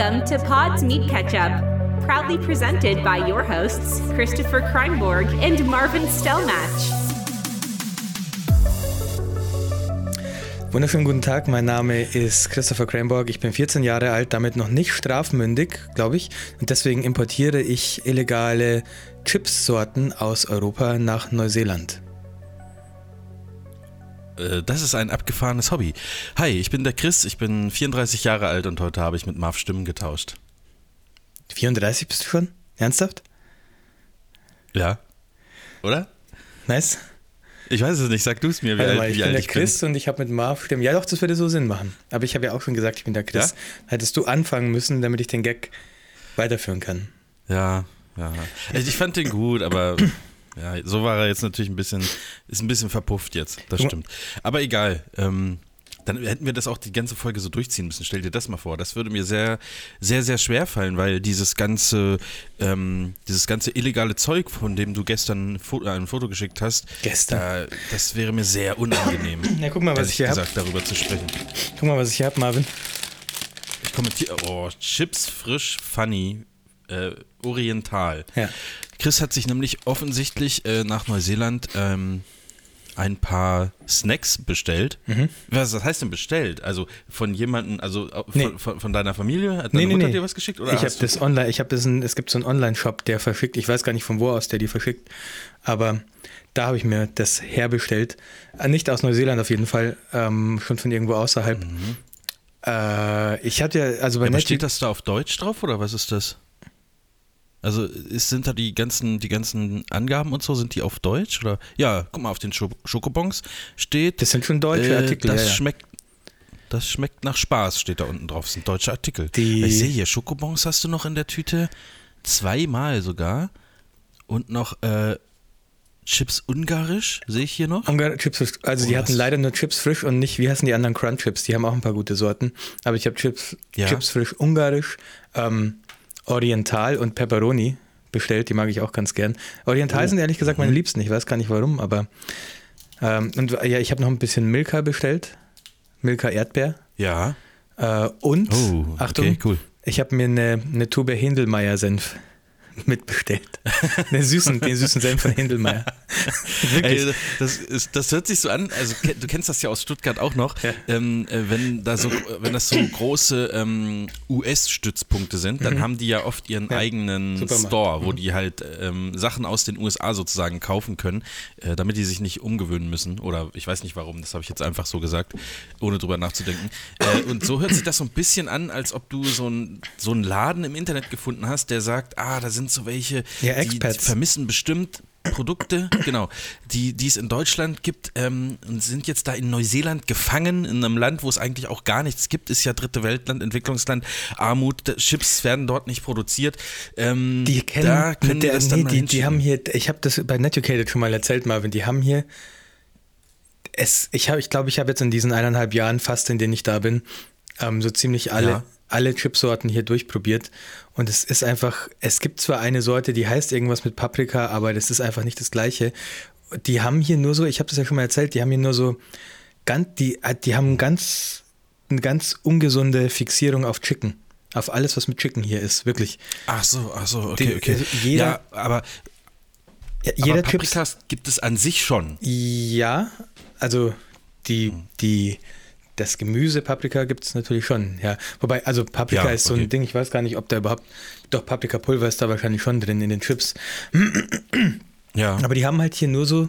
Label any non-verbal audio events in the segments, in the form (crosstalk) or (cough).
Welcome to Pod's Meat Ketchup, proudly presented by your hosts, Christopher Kreinborg and Marvin Stellmatch. Wunderschönen guten Tag, mein Name ist Christopher Cranborg, ich bin 14 Jahre alt, damit noch nicht strafmündig, glaube ich, und deswegen importiere ich illegale Chipssorten aus Europa nach Neuseeland. Äh, das ist ein abgefahrenes Hobby. Hi, ich bin der Chris, ich bin 34 Jahre alt und heute habe ich mit Marv Stimmen getauscht. 34 bist du schon? Ernsthaft? Ja. Oder? Nice. Ich weiß es nicht, sag du es mir, wie, alt, ich wie bin alt der ich Chris bin. und ich habe mit Marv Stimmen. Ja, doch, das würde so Sinn machen. Aber ich habe ja auch schon gesagt, ich bin der Chris. Ja? Hättest du anfangen müssen, damit ich den Gag weiterführen kann. Ja, ja. Also ich fand den gut, aber Ja, so war er jetzt natürlich ein bisschen, ist ein bisschen verpufft jetzt, das stimmt. Aber egal, ähm, dann hätten wir das auch die ganze Folge so durchziehen müssen. Stell dir das mal vor. Das würde mir sehr, sehr, sehr schwer fallen, weil dieses ganze, ähm, dieses ganze illegale Zeug, von dem du gestern ein Foto, ein Foto geschickt hast, gestern, da, das wäre mir sehr unangenehm. (clears throat) Na, guck mal, was ich hier gesagt, hab. darüber zu sprechen. Guck mal, was ich hier habe, Marvin. Ich kommentiere, oh, Chips frisch funny äh, oriental. Ja. Chris hat sich nämlich offensichtlich äh, nach Neuseeland ähm, ein paar Snacks bestellt. Mhm. Was, heißt denn bestellt? Also von jemandem, also äh, nee. von, von, deiner Familie? Hat deine nee, Mutter nee. dir was geschickt? Oder ich habe das online, ich habe das, ein, es gibt so einen Online-Shop, der verschickt, ich weiß gar nicht von wo aus der die verschickt, aber da habe ich mir das herbestellt. Äh, nicht aus Neuseeland auf jeden Fall, ähm, schon von irgendwo außerhalb. Mhm. Äh, ich hatte ja, also bei ja, steht das da auf Deutsch drauf oder was ist das? Also ist, sind da die ganzen, die ganzen Angaben und so, sind die auf Deutsch? Oder? Ja, guck mal, auf den Schokobons steht. Das sind schon deutsche äh, Artikel. Das ja, schmeckt. Das schmeckt nach Spaß, steht da unten drauf. Das sind deutsche Artikel. Die ich sehe hier, Schokobons hast du noch in der Tüte. Zweimal sogar. Und noch äh, Chips ungarisch, sehe ich hier noch. Ungar Chips. Also oh, die hatten leider nur Chips frisch und nicht, wie heißen die anderen Crunch Chips? Die haben auch ein paar gute Sorten. Aber ich habe Chips, ja. Chips frisch ungarisch. Ähm, Oriental und Pepperoni bestellt, die mag ich auch ganz gern. Oriental oh. sind ehrlich gesagt meine mhm. Liebsten, ich weiß gar nicht warum, aber ähm, und ja, ich habe noch ein bisschen Milka bestellt. Milka Erdbeer. Ja. Äh, und, oh, okay, Achtung, cool. ich habe mir eine, eine Tube Hindelmeier-Senf mitbestellt. (laughs) Den süßen, den süßen Senf von Hindelmeier. (laughs) Ey, das, ist, das hört sich so an, also du kennst das ja aus Stuttgart auch noch, ja. ähm, äh, wenn, da so, wenn das so große ähm, US-Stützpunkte sind, dann mhm. haben die ja oft ihren ja. eigenen Supermarkt. Store, wo mhm. die halt ähm, Sachen aus den USA sozusagen kaufen können, äh, damit die sich nicht umgewöhnen müssen. Oder ich weiß nicht warum, das habe ich jetzt einfach so gesagt, ohne drüber nachzudenken. Äh, und so hört sich das so ein bisschen an, als ob du so, ein, so einen Laden im Internet gefunden hast, der sagt, ah, da sind sind so welche, ja, die, die vermissen bestimmt Produkte, (coughs) genau, die, die es in Deutschland gibt ähm, und sind jetzt da in Neuseeland gefangen, in einem Land, wo es eigentlich auch gar nichts gibt, ist ja dritte Weltland, Entwicklungsland, Armut, Chips werden dort nicht produziert. Ähm, die kennen, da können der, das dann nee, die, die haben hier, ich habe das bei Netucated schon mal erzählt, Marvin, die haben hier, es, ich habe, ich glaube, ich habe jetzt in diesen eineinhalb Jahren fast, in denen ich da bin, ähm, so ziemlich alle, ja. alle Chipsorten hier durchprobiert und es ist einfach, es gibt zwar eine Sorte, die heißt irgendwas mit Paprika, aber das ist einfach nicht das gleiche. Die haben hier nur so, ich habe das ja schon mal erzählt, die haben hier nur so, ganz, die, die haben ganz, eine ganz ungesunde Fixierung auf Chicken. Auf alles, was mit Chicken hier ist, wirklich. Ach so, ach so, okay, okay. Also jeder, ja, aber, ja, jeder aber Paprikas Chips, gibt es an sich schon. Ja, also die, die, das Gemüse Paprika gibt es natürlich schon, ja. Wobei, also Paprika ja, ist so okay. ein Ding, ich weiß gar nicht, ob da überhaupt, doch Paprikapulver ist da wahrscheinlich schon drin in den Chips. (clears throat) Ja. Aber die haben halt hier nur so,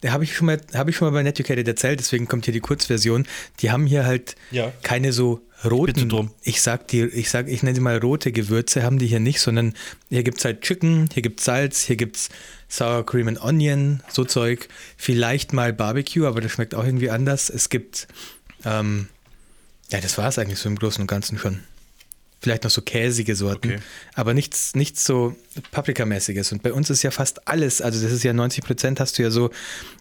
da habe ich schon mal, habe ich schon mal bei Netucated erzählt, deswegen kommt hier die Kurzversion. Die haben hier halt ja. keine so roten, ich sag die, ich sag, ich nenne sie mal rote Gewürze, haben die hier nicht, sondern hier gibt es halt Chicken, hier gibt es Salz, hier gibt es Sour Cream and Onion, so Zeug. Vielleicht mal Barbecue, aber das schmeckt auch irgendwie anders. Es gibt ähm, ja, das war es eigentlich so im Großen und Ganzen schon. Vielleicht noch so käsige Sorten, okay. aber nichts, nichts so Paprikamäßiges. Und bei uns ist ja fast alles, also das ist ja 90 Prozent, hast du ja so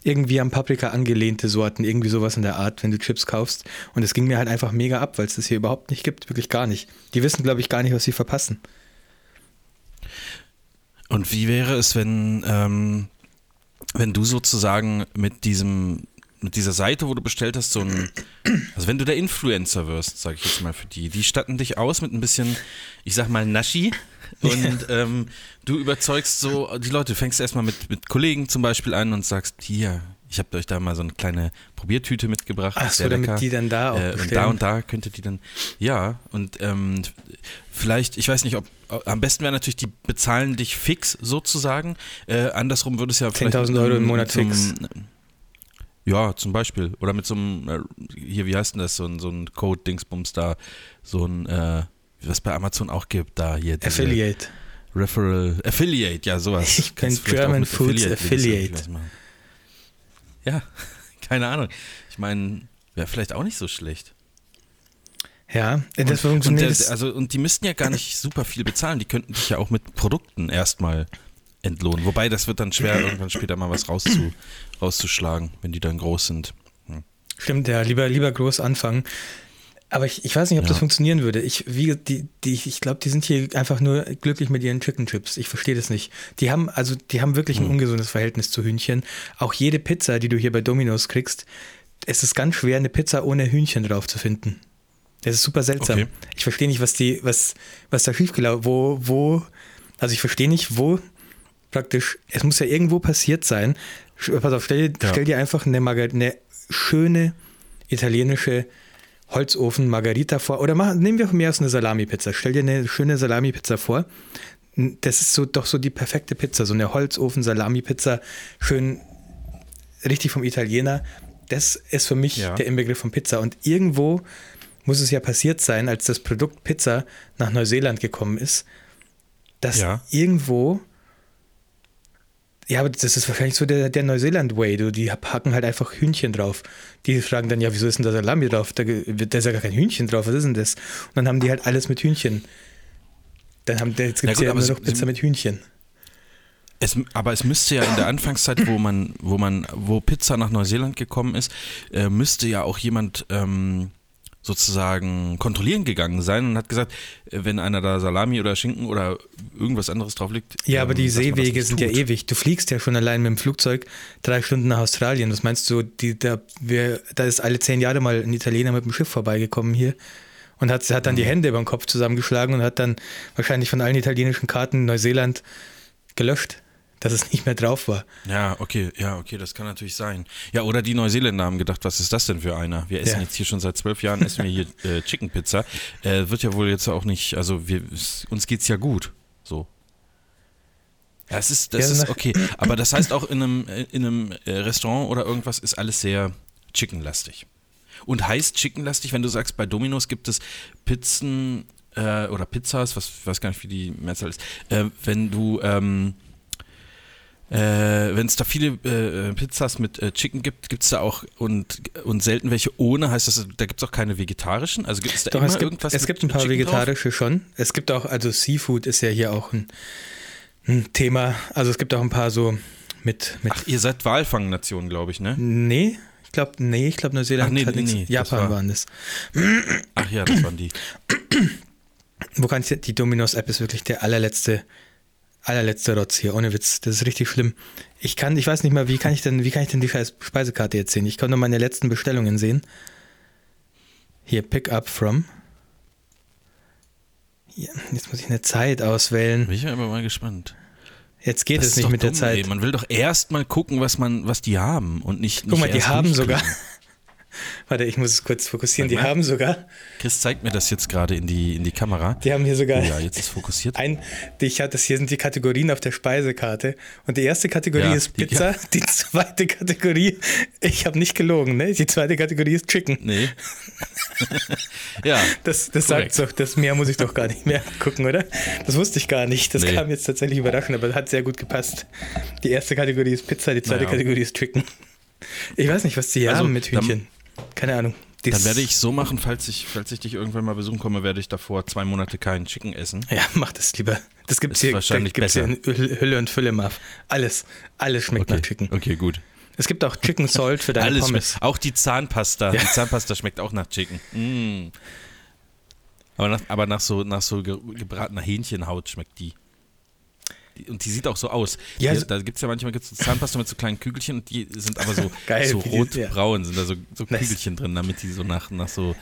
irgendwie am Paprika angelehnte Sorten, irgendwie sowas in der Art, wenn du Chips kaufst. Und es ging mir halt einfach mega ab, weil es das hier überhaupt nicht gibt, wirklich gar nicht. Die wissen, glaube ich, gar nicht, was sie verpassen. Und wie wäre es, wenn, ähm, wenn du sozusagen mit diesem mit dieser Seite, wo du bestellt hast, so ein, also wenn du der Influencer wirst, sage ich jetzt mal für die, die statten dich aus mit ein bisschen, ich sag mal, Naschi und ähm, du überzeugst so die Leute, du fängst erstmal mit, mit Kollegen zum Beispiel an und sagst, hier, ich habe euch da mal so eine kleine Probiertüte mitgebracht. Ach so, damit die dann da auch äh, Und da und da könntet ihr dann, ja, und ähm, vielleicht, ich weiß nicht, ob, am besten wäre natürlich, die bezahlen dich fix sozusagen. Äh, andersrum würde es ja vielleicht. 10.000 Euro im Monat fix. Ja, zum Beispiel. Oder mit so einem, äh, hier, wie heißt denn das, so ein, so ein Code-Dingsbums da, so ein, äh, was bei Amazon auch gibt, da hier. Affiliate. Referral, Affiliate, ja, sowas. Ich bin German Foods Affiliate. Affiliate. Ja, (laughs) keine Ahnung. Ich meine, wäre vielleicht auch nicht so schlecht. Ja, das und, funktioniert. Und, der, also, und die müssten ja gar nicht super viel bezahlen. Die könnten dich ja auch mit Produkten erstmal entlohnen. Wobei, das wird dann schwer, irgendwann später mal was rauszu, rauszuschlagen, wenn die dann groß sind. Hm. Stimmt, ja, lieber, lieber groß anfangen. Aber ich, ich weiß nicht, ob ja. das funktionieren würde. Ich, wie, die, die, ich glaube, die sind hier einfach nur glücklich mit ihren Chicken Chips. Ich verstehe das nicht. Die haben, also, die haben wirklich ein hm. ungesundes Verhältnis zu Hühnchen. Auch jede Pizza, die du hier bei Domino's kriegst, es ist ganz schwer, eine Pizza ohne Hühnchen drauf zu finden. Das ist super seltsam. Okay. Ich verstehe nicht, was die, was, was da schiefgelaufen, wo, wo, also ich verstehe nicht, wo praktisch, es muss ja irgendwo passiert sein. Pass auf, stell, ja. stell dir einfach eine, eine schöne italienische Holzofen Margarita vor. Oder mach, nehmen wir von mir aus eine Salami-Pizza. Stell dir eine schöne Salami-Pizza vor. Das ist so doch so die perfekte Pizza. So eine Holzofen-Salami-Pizza. Schön richtig vom Italiener. Das ist für mich ja. der Inbegriff von Pizza. Und irgendwo muss es ja passiert sein, als das Produkt Pizza nach Neuseeland gekommen ist, dass ja. irgendwo ja, aber das ist wahrscheinlich so der, der Neuseeland-Way. Die packen halt einfach Hühnchen drauf. Die fragen dann, ja, wieso ist denn da Salami drauf? Da, da ist ja gar kein Hühnchen drauf. Was ist denn das? Und dann haben die halt alles mit Hühnchen. Dann haben, jetzt gibt es ja, ja immer noch Pizza mit Hühnchen. Es, aber es müsste ja in der Anfangszeit, wo man, wo man, wo Pizza nach Neuseeland gekommen ist, äh, müsste ja auch jemand ähm, sozusagen kontrollieren gegangen sein und hat gesagt, äh, wenn einer da Salami oder Schinken oder irgendwas anderes drauf liegt. Ja, aber die ähm, Seewege sind tut. ja ewig. Du fliegst ja schon allein mit dem Flugzeug drei Stunden nach Australien. Das meinst du, die, da, wir, da ist alle zehn Jahre mal ein Italiener mit dem Schiff vorbeigekommen hier und hat, hat dann die mhm. Hände über den Kopf zusammengeschlagen und hat dann wahrscheinlich von allen italienischen Karten Neuseeland gelöscht dass es nicht mehr drauf war. Ja, okay, ja, okay, das kann natürlich sein. Ja, oder die Neuseeländer haben gedacht, was ist das denn für einer? Wir essen ja. jetzt hier schon seit zwölf Jahren, essen wir hier äh, Chicken Pizza. Äh, wird ja wohl jetzt auch nicht, also wir, uns geht's ja gut, so. Ja, es ist, das ja, ist okay. Aber das heißt auch in einem, in einem äh, Restaurant oder irgendwas ist alles sehr chickenlastig. Und heißt chickenlastig, wenn du sagst, bei Domino's gibt es Pizzen äh, oder Pizzas, was ich weiß gar nicht, wie die Mehrzahl ist, äh, wenn du ähm, äh, Wenn es da viele äh, Pizzas mit äh, Chicken gibt, gibt es da auch und, und selten welche ohne. Heißt das, da gibt es auch keine vegetarischen? Also gibt es da Doch, immer es gibt, irgendwas? Es gibt ein paar Chicken vegetarische drauf? schon. Es gibt auch, also Seafood ist ja hier auch ein, ein, Thema. Also es gibt auch ein paar so mit. mit Ach, ihr seid Walfangnation, glaube ich, ne? Nee. Ich glaube, nee, ich glaube, Neuseeland Ach, nee, hat nee. Nee, Japan war, waren das. Ach ja, das waren die. Wo kann ich, die Dominos-App ist wirklich der allerletzte allerletzter Rotz hier, ohne Witz. Das ist richtig schlimm. Ich kann, ich weiß nicht mal, wie kann ich denn, wie kann ich denn die Speisekarte jetzt sehen? Ich kann nur meine letzten Bestellungen sehen. Hier, Pick up from. Ja, jetzt muss ich eine Zeit auswählen. Bin ich aber mal gespannt. Jetzt geht das es nicht mit dumm, der Zeit. Ey. Man will doch erst mal gucken, was man, was die haben und nicht. nicht Guck mal, die haben sogar. (laughs) Warte, ich muss es kurz fokussieren. Die haben sogar. Chris zeigt mir das jetzt gerade in die, in die Kamera. Die haben hier sogar. Oh ja, jetzt ist fokussiert. (laughs) Ein, die, ich hatte, hier sind die Kategorien auf der Speisekarte. Und die erste Kategorie ja, ist Pizza. Die, die zweite Kategorie, ich habe nicht gelogen, ne? Die zweite Kategorie ist Chicken. Nee. (laughs) ja. Das, das sagt so, das mehr muss ich doch gar nicht mehr gucken, oder? Das wusste ich gar nicht. Das nee. kam jetzt tatsächlich überraschend, aber hat sehr gut gepasst. Die erste Kategorie ist Pizza, die zweite naja. Kategorie ist Chicken. Ich weiß nicht, was die hier also, haben mit Hühnchen. Keine Ahnung. Dann werde ich so machen, falls ich, falls ich dich irgendwann mal besuchen komme, werde ich davor zwei Monate keinen Chicken essen. Ja, mach das lieber. Das gibt es hier, wahrscheinlich gibt's besser. hier Hülle und Fülle, Marv. Alles, alles schmeckt okay. nach Chicken. Okay, gut. Es gibt auch Chicken Salt für deine alles Pommes. Auch die Zahnpasta. Ja. Die Zahnpasta schmeckt auch nach Chicken. Mm. Aber, nach, aber nach, so, nach so gebratener Hähnchenhaut schmeckt die. Und die sieht auch so aus. Ja, die, so- da gibt es ja manchmal gibt's so Zahnpasta mit so kleinen Kügelchen und die sind aber so, (laughs) Geil, so rotbraun, sind da so, so Nice. Kügelchen drin, damit die so nach, nach so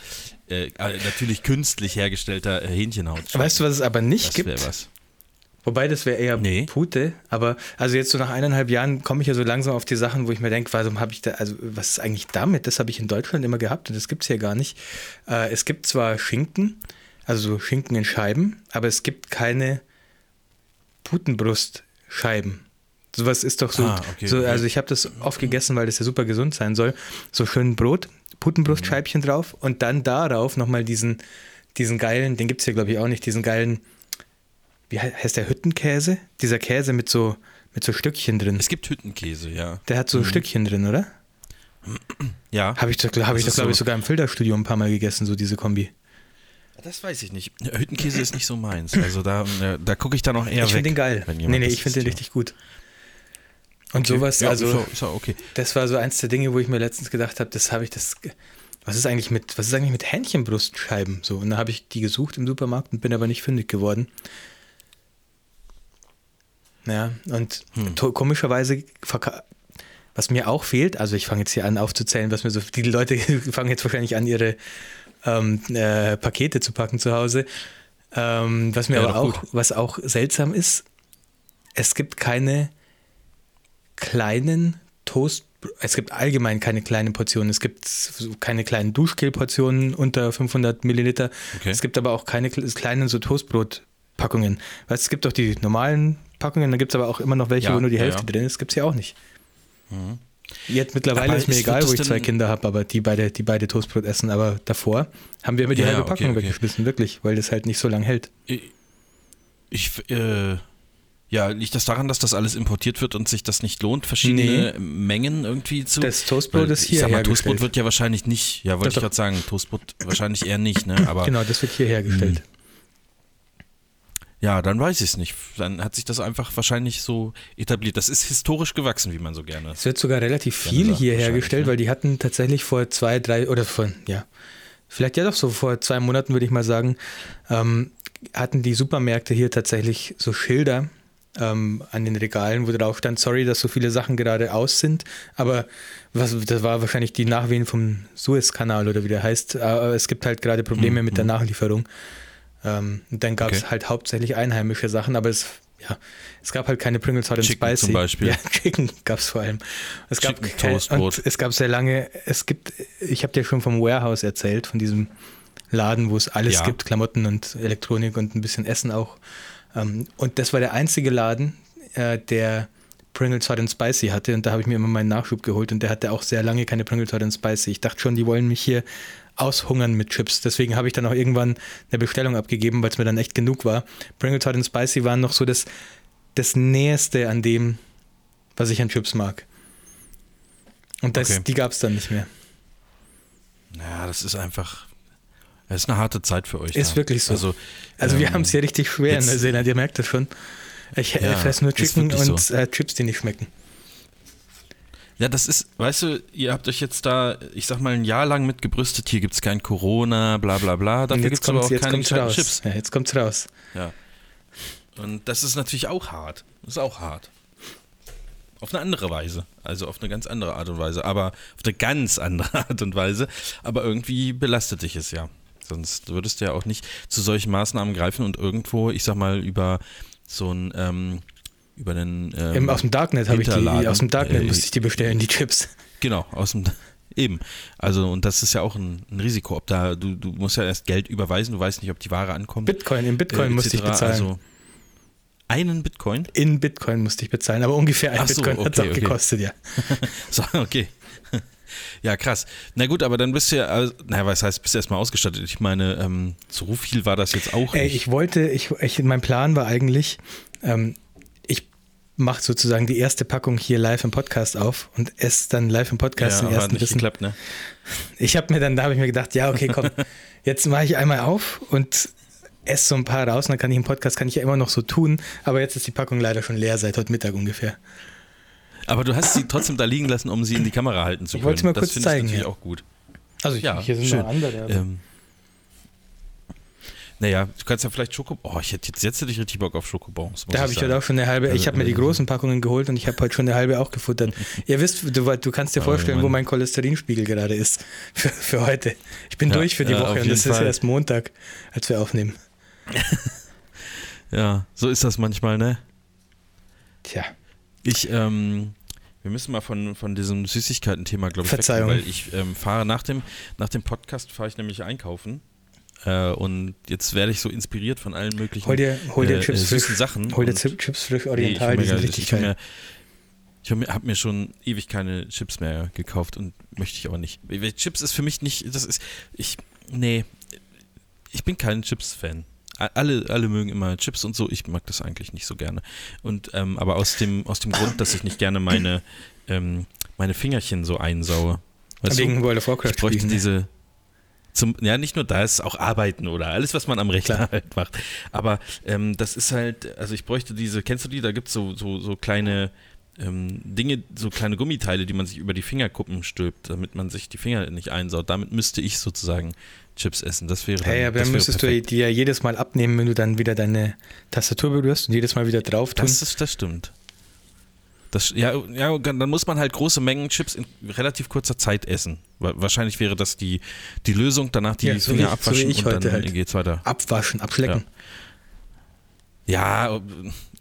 äh, äh, natürlich künstlich hergestellter äh, Hähnchenhaut Weißt du, was es aber nicht das gibt? was. Wobei das wäre eher Nee. Pute, aber also jetzt so nach eineinhalb Jahren komme ich ja so langsam auf die Sachen, wo ich mir denke, warum habe ich da, also was ist eigentlich damit? Das habe ich in Deutschland immer gehabt und das gibt es hier gar nicht. Äh, es gibt zwar Schinken, also so Schinken in Scheiben, aber es gibt keine Putenbrustscheiben. Sowas ist doch so, Ah, okay, so okay. also ich habe das oft gegessen, weil das ja super gesund sein soll. So schön Brot, Putenbrustscheibchen Mhm. drauf und dann darauf nochmal diesen, diesen geilen, den gibt es hier glaube ich auch nicht, diesen geilen wie hei- heißt der Hüttenkäse? Dieser Käse mit so, mit so Stückchen drin. Es gibt Hüttenkäse, ja. Der hat so Stückchen drin, oder? Ja. Habe ich hab ich Das ist glaube ich, so- sogar im Filterstudio ein paar Mal gegessen, so diese Kombi. Das weiß ich nicht. Hüttenkäse ist nicht so meins. Also da, da gucke ich dann auch eher ich weg. finde den geil. wenn Nee, jemand nee, ich finde den richtig gut. Und sowas, ja, also, ist auch okay. das war so eins der Dinge, wo ich mir letztens gedacht habe, das habe ich das. Was ist eigentlich mit, was ist eigentlich mit Hähnchenbrustscheiben? So, und da habe ich die gesucht im Supermarkt und bin aber nicht fündig geworden. Ja, und Hm. komischerweise, verka- was mir auch fehlt, also ich fange jetzt hier an aufzuzählen, was mir so, die Leute (laughs) fangen jetzt wahrscheinlich an, ihre ähm, äh, Pakete zu packen zu Hause. Ähm, was mir Ja, aber auch, was auch seltsam ist, es gibt keine kleinen Toast, es gibt allgemein keine kleinen Portionen. Es gibt keine kleinen Duschgel-Portionen unter 500 Milliliter. Okay. Es gibt aber auch keine kle- kleinen so Toastbrot-Packungen. Weißt, es gibt doch die normalen Packungen, dann gibt es aber auch immer noch welche, Ja, wo nur die Hälfte ja. drin ist. Gibt es ja auch nicht. Jetzt mittlerweile Aber ist mir ist- egal, wo ich zwei Kinder habe, aber die beide, die beide Toastbrot essen. Aber davor haben wir immer die Ja, halbe okay, Packung okay. weggeschmissen, wirklich, weil das halt nicht so lange hält. Ich, äh, ja, liegt das daran, dass das alles importiert wird und sich das nicht lohnt, verschiedene Mengen irgendwie zu. Das Toastbrot Weil, ist ich hier sag mal, hergestellt. Toastbrot wird ja wahrscheinlich nicht, ja, wollte ich gerade sagen, Toastbrot wahrscheinlich eher nicht, ne? Aber Genau, das wird hier hergestellt. Ja, dann weiß ich es nicht. Dann hat sich das einfach wahrscheinlich so etabliert. Das ist historisch gewachsen, wie man so gerne. Es wird sogar relativ viel sagt, hier hergestellt, ne? weil die hatten tatsächlich vor zwei, drei oder vor, ja, vielleicht ja doch so vor zwei Monaten, würde ich mal sagen, ähm, hatten die Supermärkte hier tatsächlich so Schilder ähm, an den Regalen, wo drauf stand, sorry, dass so viele Sachen gerade aus sind, aber was, das war wahrscheinlich die Nachwehen vom Suezkanal oder wie der heißt, aber es gibt halt gerade Probleme mit der Nachlieferung. Ähm, und dann gab es Okay. halt hauptsächlich einheimische Sachen, aber es, ja, es gab halt keine Pringles Hot and Chicken Spicy. zum Beispiel. Ja, (laughs) Chicken gab es vor allem. Es gab Chicken Toastbrot. es gab sehr lange, es gibt, ich habe dir schon vom Warehouse erzählt, von diesem Laden, wo es alles Ja. gibt, Klamotten und Elektronik und ein bisschen Essen auch. Ähm, und das war der einzige Laden, äh, der Pringles Hot and Spicy hatte und da habe ich mir immer meinen Nachschub geholt und der hatte auch sehr lange keine Pringles Hot and Spicy. Ich dachte schon, die wollen mich hier aushungern mit Chips. Deswegen habe ich dann auch irgendwann eine Bestellung abgegeben, weil es mir dann echt genug war. Pringles Hot and Spicy waren noch so das, das Näheste an dem, was ich an Chips mag. Und das, Okay. die gab es dann nicht mehr. Ja, das ist einfach. Das ist eine harte Zeit für euch. Ist da. wirklich so. Also, Also wir ähm, haben es hier richtig schwer in jetzt- Neuseeland, ihr merkt das schon. Ich äh, Ja, fresse nur Chicken und so. äh, Chips, die nicht schmecken. Ja, das ist, weißt du, ihr habt euch jetzt da, ich sag mal, ein Jahr lang mit gebrüstet, hier gibt es kein Corona, bla bla bla. Dafür jetzt gibt es aber auch jetzt keine raus. Chips. Ja, jetzt kommt's raus. Ja. Und das ist natürlich auch hart. Das ist auch hart. Auf eine andere Weise. Also auf eine ganz andere Art und Weise. Aber auf eine ganz andere (laughs) Art und Weise. Aber irgendwie belastet dich es ja. Sonst würdest du ja auch nicht zu solchen Maßnahmen greifen und irgendwo, ich sag mal, über so ein, ähm, über einen. Ähm, Im, aus dem Darknet habe ich die, aus dem Darknet äh, musste ich die bestellen, die Chips. Genau, aus dem. Eben. Also, und das ist ja auch ein, ein Risiko. Ob da, du, du musst ja erst Geld überweisen, du weißt nicht, ob die Ware ankommt. Bitcoin, in Bitcoin äh, musste ich bezahlen. Also, einen Bitcoin? in Bitcoin musste ich bezahlen, aber ungefähr ein so, Bitcoin hat es okay, auch okay. gekostet, ja. (laughs) So, okay. (laughs) Ja, krass. Na gut, aber dann bist du ja, also, naja, was heißt, bist du erstmal ausgestattet? Ich meine, ähm, so viel war das jetzt auch Ey, nicht. ich wollte, ich, ich, mein Plan war eigentlich, ähm, ich mache sozusagen die erste Packung hier live im Podcast auf und esse dann live im Podcast ja, den ersten nicht Bissen. geklappt, ne? Ich habe mir dann, da habe ich mir gedacht, ja, okay, komm, (laughs) jetzt mache ich einmal auf und esse so ein paar raus und dann kann ich im Podcast, kann ich ja immer noch so tun, aber jetzt ist die Packung leider schon leer, seit heute Mittag ungefähr. Aber du hast sie trotzdem da liegen lassen, um sie in die Kamera halten zu Ich können. wollte sie mal das kurz finde zeigen, Ich natürlich ja. auch gut. Also ich, Ja, hier sind schön. noch andere. Ähm, naja, du kannst ja vielleicht Schoko. Oh, ich hätte jetzt, jetzt hätte ich richtig Bock auf Schokobons. Da habe ich heute auch schon eine halbe. Ich habe mir die großen Packungen geholt und ich habe heute schon eine halbe auch gefuttert. (laughs) Ihr wisst, du, du kannst dir oh, vorstellen, oh, wo mein Cholesterinspiegel gerade ist für, für heute. Ich bin ja, durch für die ja, Woche und das Fall. ist erst Montag, als wir aufnehmen. (laughs) ja, so ist das manchmal, ne? Tja. Ich, ähm, wir müssen mal von, von diesem Süßigkeiten-Thema, glaube ich, Verzeihung. Weg, weil ich ähm, fahre nach dem, nach dem Podcast fahre ich nämlich einkaufen. Äh, und jetzt werde ich so inspiriert von allen möglichen hol dir, hol dir äh, Chips süßen frisch, Sachen. Hol dir Chips frisch oriental, nee, die sind richtig geil. Ich habe mir, hab mir, schon ewig keine Chips mehr gekauft und möchte ich aber nicht. Chips ist für mich nicht, das ist, ich, nee, ich bin kein Chips-Fan. Alle, alle mögen immer Chips und so, ich mag das eigentlich nicht so gerne. Und, ähm, aber aus dem, aus dem Grund, dass ich nicht gerne meine, ähm, meine Fingerchen so einsaue. Weißt Wegen du? World of Warcraft. Ich bräuchte diese, zum, ja, nicht nur das, auch Arbeiten oder alles, was man am Rechner Klar. halt macht. Aber ähm, das ist halt, also ich bräuchte diese, kennst du die? Da gibt es so, so, so kleine ähm, Dinge, so kleine Gummiteile, die man sich über die Fingerkuppen stülpt, damit man sich die Finger nicht einsaut. Damit müsste ich sozusagen Chips essen. Das wäre. Hey, aber dann müsstest perfekt. du die ja jedes Mal abnehmen, wenn du dann wieder deine Tastatur berührst und jedes Mal wieder drauf tun. Das, ist, das stimmt. Das, ja, ja, dann muss man halt große Mengen Chips in relativ kurzer Zeit essen. Wahrscheinlich wäre das die, die Lösung, danach die ja, so Finger wie, abwaschen so und dann halt. geht's weiter. Abwaschen, abschlecken. Ja, ja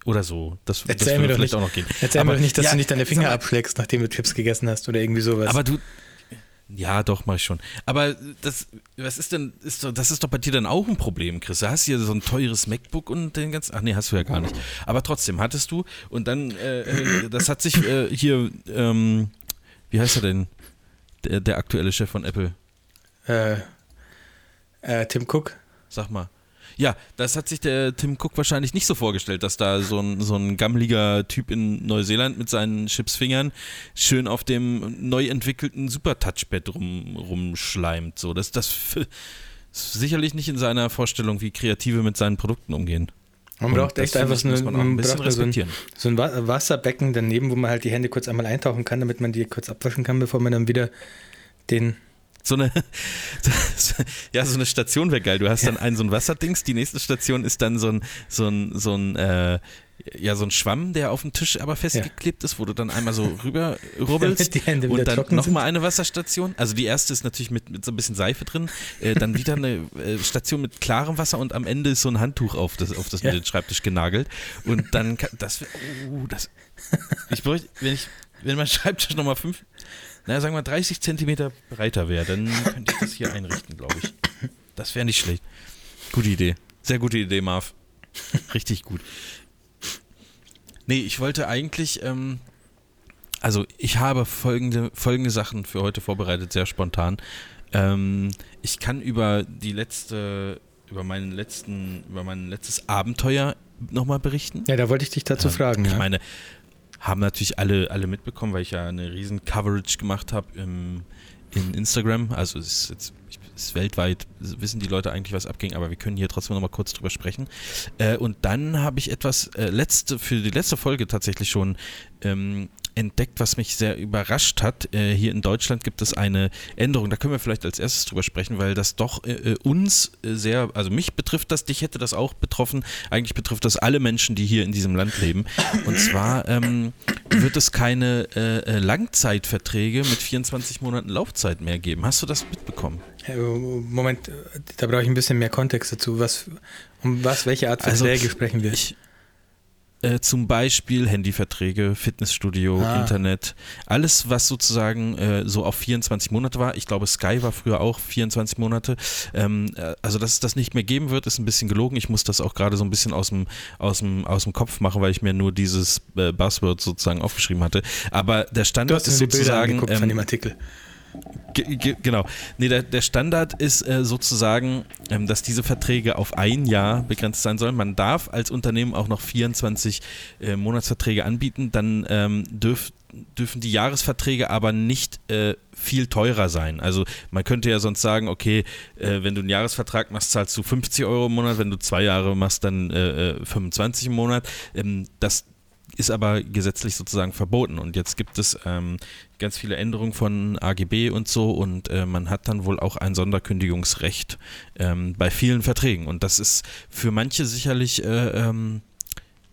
oder so. Das, Erzähl das würde vielleicht nicht, auch noch gehen. Erzähl aber, mir doch nicht, dass ja, du nicht deine Finger abschlägst, nachdem du Chips gegessen hast oder irgendwie sowas. Aber du, ja, doch, mach ich schon. Aber das, was ist denn, ist doch, das ist doch bei dir dann auch ein Problem, Chris. Du hast hier so ein teures MacBook und den ganzen, ach nee, hast du ja gar nicht. Aber trotzdem hattest du und dann, äh, äh, das hat sich äh, hier, ähm, wie heißt er denn, der, der aktuelle Chef von Apple? Äh, äh Tim Cook. Sag mal. Ja, das hat sich der Tim Cook wahrscheinlich nicht so vorgestellt, dass da so ein, so ein gammeliger Typ in Neuseeland mit seinen Chipsfingern schön auf dem neu entwickelten Super-Touchpad rum, rumschleimt. So, das, das ist sicherlich nicht in seiner Vorstellung, wie Kreative mit seinen Produkten umgehen. Man braucht echt einfach so, eine, man ein so, ein, so ein Wasserbecken daneben, wo man halt die Hände kurz einmal eintauchen kann, damit man die kurz abwaschen kann, bevor man dann wieder den so eine, (laughs) ja, so eine Station wäre geil. Du hast dann einen so ein Wasserdings, die nächste Station ist dann so ein, so ein, so ein, äh, ja, so ein Schwamm, der auf dem Tisch aber festgeklebt ja. ist, wo du dann einmal so rüber (laughs) rubbelst und dann nochmal eine Wasserstation. Also die erste ist natürlich mit, mit so ein bisschen Seife drin, äh, dann wieder eine äh, Station mit klarem Wasser und am Ende ist so ein Handtuch auf das, auf das ja. den Schreibtisch genagelt und dann, kann, das, oh, das, ich bräuchte, wenn ich, wenn mein Schreibtisch nochmal fünf, naja, sagen wir 30 Zentimeter breiter wäre, dann (laughs) könnte ich das hier einrichten, glaube ich. Das wäre nicht schlecht. Gute Idee. Sehr gute Idee, Marv. Richtig gut. Nee, ich wollte eigentlich, ähm, also ich habe folgende, folgende Sachen für heute vorbereitet, sehr spontan. Ähm, ich kann über die letzte, über meinen letzten, über mein letztes Abenteuer nochmal berichten. Ja, da wollte ich dich dazu ähm, fragen. Ich ja. meine, haben natürlich alle, alle mitbekommen, weil ich ja eine riesen Coverage gemacht habe in Instagram. Also es ist jetzt ist weltweit, wissen die Leute eigentlich, was abging, aber wir können hier trotzdem nochmal kurz drüber sprechen. Äh, und dann habe ich etwas äh, letzte, für die letzte Folge tatsächlich schon ähm, entdeckt, was mich sehr überrascht hat. Äh, hier in Deutschland gibt es eine Änderung, da können wir vielleicht als erstes drüber sprechen, weil das doch äh, äh uns äh, sehr, also mich betrifft das, dich hätte das auch betroffen. Eigentlich betrifft das alle Menschen, die hier in diesem Land leben. Und zwar ähm, wird es keine äh, äh Langzeitverträge mit 24 Monaten Laufzeit mehr geben. Hast du das mitbekommen? Moment, da brauche ich ein bisschen mehr Kontext dazu. Was, um was, welche Art also, Verträge also, sprechen wir? Ich, äh, zum Beispiel Handyverträge, Fitnessstudio, ah. Internet, alles, was sozusagen äh, so auf 24 Monate war. Ich glaube, Sky war früher auch 24 Monate. Ähm, äh, also, dass es das nicht mehr geben wird, ist ein bisschen gelogen. Ich muss das auch gerade so ein bisschen aus dem, aus, dem, aus dem Kopf machen, weil ich mir nur dieses äh, Buzzword sozusagen aufgeschrieben hatte. Aber der Standard ist sozusagen. Ähm, von dem Artikel. Genau. Nee, der, der Standard ist äh, sozusagen, ähm, dass diese Verträge auf ein Jahr begrenzt sein sollen. Man darf als Unternehmen auch noch 24 äh, Monatsverträge anbieten. Dann ähm, dürf, dürfen die Jahresverträge aber nicht äh, viel teurer sein. Also man könnte ja sonst sagen, okay, äh, wenn du einen Jahresvertrag machst, zahlst du 50 Euro im Monat, wenn du zwei Jahre machst, dann 25 äh, äh, im Monat. Ähm, das ist aber gesetzlich sozusagen verboten. Und jetzt gibt es ähm, ganz viele Änderungen von AGB und so und äh, man hat dann wohl auch ein Sonderkündigungsrecht ähm, bei vielen Verträgen. Und das ist für manche sicherlich äh, ähm,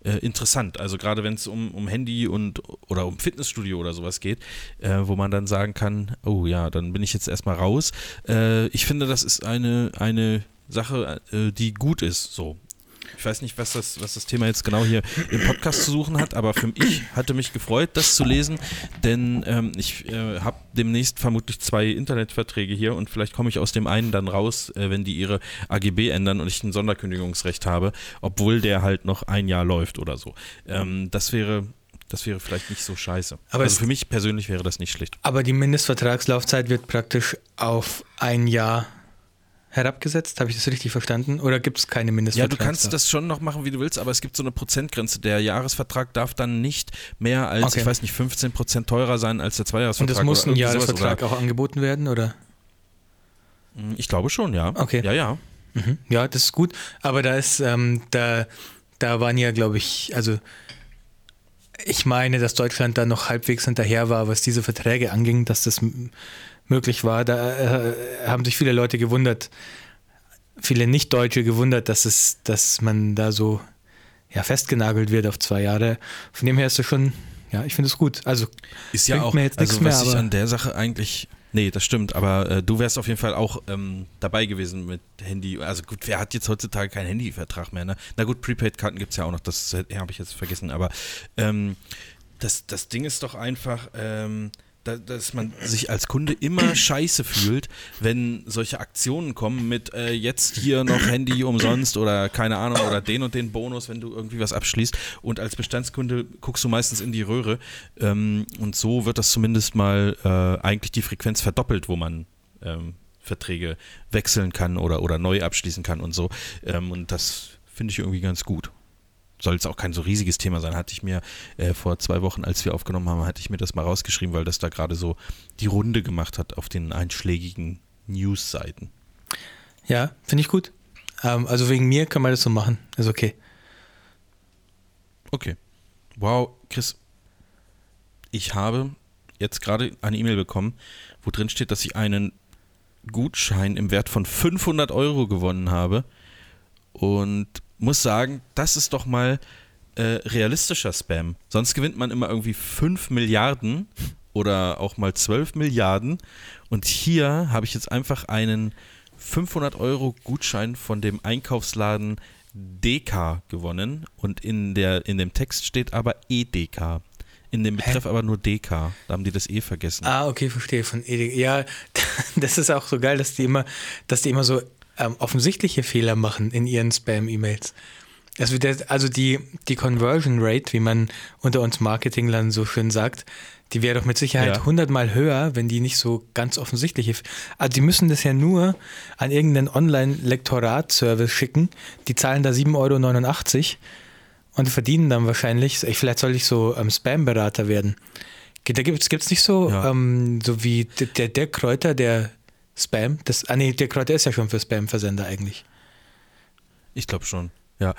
äh, interessant. Also gerade wenn es um, um Handy und oder um Fitnessstudio oder sowas geht, äh, wo man dann sagen kann, oh ja, dann bin ich jetzt erstmal raus. Äh, ich finde, das ist eine, eine Sache, äh, die gut ist. So. Ich weiß nicht, was das, was das Thema jetzt genau hier im Podcast zu suchen hat, aber für mich hatte mich gefreut, das zu lesen, denn ähm, ich äh, habe demnächst vermutlich zwei Internetverträge hier und vielleicht komme ich aus dem einen dann raus, äh, wenn die ihre AGB ändern und ich ein Sonderkündigungsrecht habe, obwohl der halt noch ein Jahr läuft oder so. Ähm, das wäre das wäre vielleicht nicht so scheiße. Aber also für mich persönlich wäre das nicht schlecht. Aber die Mindestvertragslaufzeit wird praktisch auf ein Jahr herabgesetzt. Habe ich das richtig verstanden? Oder gibt es keine Mindestvertragslaufzeit? Ja, du kannst das schon noch machen, wie du willst, aber es gibt so eine Prozentgrenze. Der Jahresvertrag darf dann nicht mehr als, okay. ich weiß nicht, 15 Prozent teurer sein als der Zweijahresvertrag. Und das muss ein Jahresvertrag auch angeboten werden, oder? Hm, ich glaube schon, ja. Okay. Ja, ja. Mhm. Ja, das ist gut. Aber da ist, ähm, da, da waren ja, glaube ich, also ich meine, dass Deutschland da noch halbwegs hinterher war, was diese Verträge anging, dass das möglich war. Da äh, haben sich viele Leute gewundert, viele Nicht-Deutsche gewundert, dass es, dass man da so ja, festgenagelt wird auf zwei Jahre. Von dem her ist das schon, ja, ich finde es gut. Also ist ja auch, mir jetzt also was mehr, ich an der Sache eigentlich Nee, das stimmt, aber äh, du wärst auf jeden Fall auch ähm, dabei gewesen mit Handy. Also gut, wer hat jetzt heutzutage keinen Handyvertrag mehr? Ne? Na gut, Prepaid-Karten gibt es ja auch noch, das äh, habe ich jetzt vergessen, aber ähm, das, das Ding ist doch einfach, ähm, dass man sich als Kunde immer (coughs) scheiße fühlt, wenn solche Aktionen kommen mit äh, jetzt hier noch Handy umsonst oder keine Ahnung oder den und den Bonus, wenn du irgendwie was abschließt. Und als Bestandskunde guckst du meistens in die Röhre. Ähm, und so wird das zumindest mal äh, eigentlich die Frequenz verdoppelt, wo man ähm, Verträge wechseln kann oder, oder neu abschließen kann und so. Ähm, und das finde ich irgendwie ganz gut soll es auch kein so riesiges Thema sein, hatte ich mir äh, vor zwei Wochen, als wir aufgenommen haben, hatte ich mir das mal rausgeschrieben, weil das da gerade so die Runde gemacht hat auf den einschlägigen News-Seiten. Ja, finde ich gut. Ähm, also wegen mir kann man das so machen. Ist okay. Okay. Wow, Chris, ich habe jetzt gerade eine E-Mail bekommen, wo drin steht, dass ich einen Gutschein im Wert von 500 Euro gewonnen habe. Und muss sagen, das ist doch mal äh, realistischer Spam. Sonst gewinnt man immer irgendwie 5 Milliarden oder auch mal 12 Milliarden. Und hier habe ich jetzt einfach einen 500 Euro Gutschein von dem Einkaufsladen DK gewonnen. Und in, der, in dem Text steht aber EDK. In dem Betreff Hä? aber nur DK. Da haben die das E vergessen. Ah, okay, verstehe. Von EDK. Ja, (laughs) das ist auch so geil, dass die immer, dass die immer so ähm, offensichtliche Fehler machen in ihren Spam-E-Mails. Also, also die, die Conversion Rate, wie man unter uns Marketinglern so schön sagt, die wäre doch mit Sicherheit ja. hundertmal höher, wenn die nicht so ganz offensichtliche. Also die müssen das ja nur an irgendeinen Online-Lektorat-Service schicken. Die zahlen da 7,89 Euro und verdienen dann wahrscheinlich, vielleicht soll ich so ähm, Spam-Berater werden. Da gibt es nicht so, ja. ähm, so wie der, der Kräuter, der Spam? Das, ah nee, der Kräuter ist ja schon für Spam-Versender eigentlich. Ich glaube schon, ja.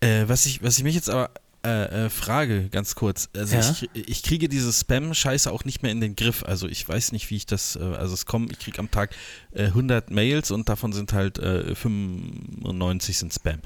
Äh, was, ich, was ich mich jetzt aber äh, äh, frage, ganz kurz. Also ja? ich, ich, kriege diese Spam-Scheiße auch nicht mehr in den Griff. Also ich weiß nicht, wie ich das, äh, also es kommen, ich kriege am Tag 100 äh, Mails und davon sind halt 95 sind Spam.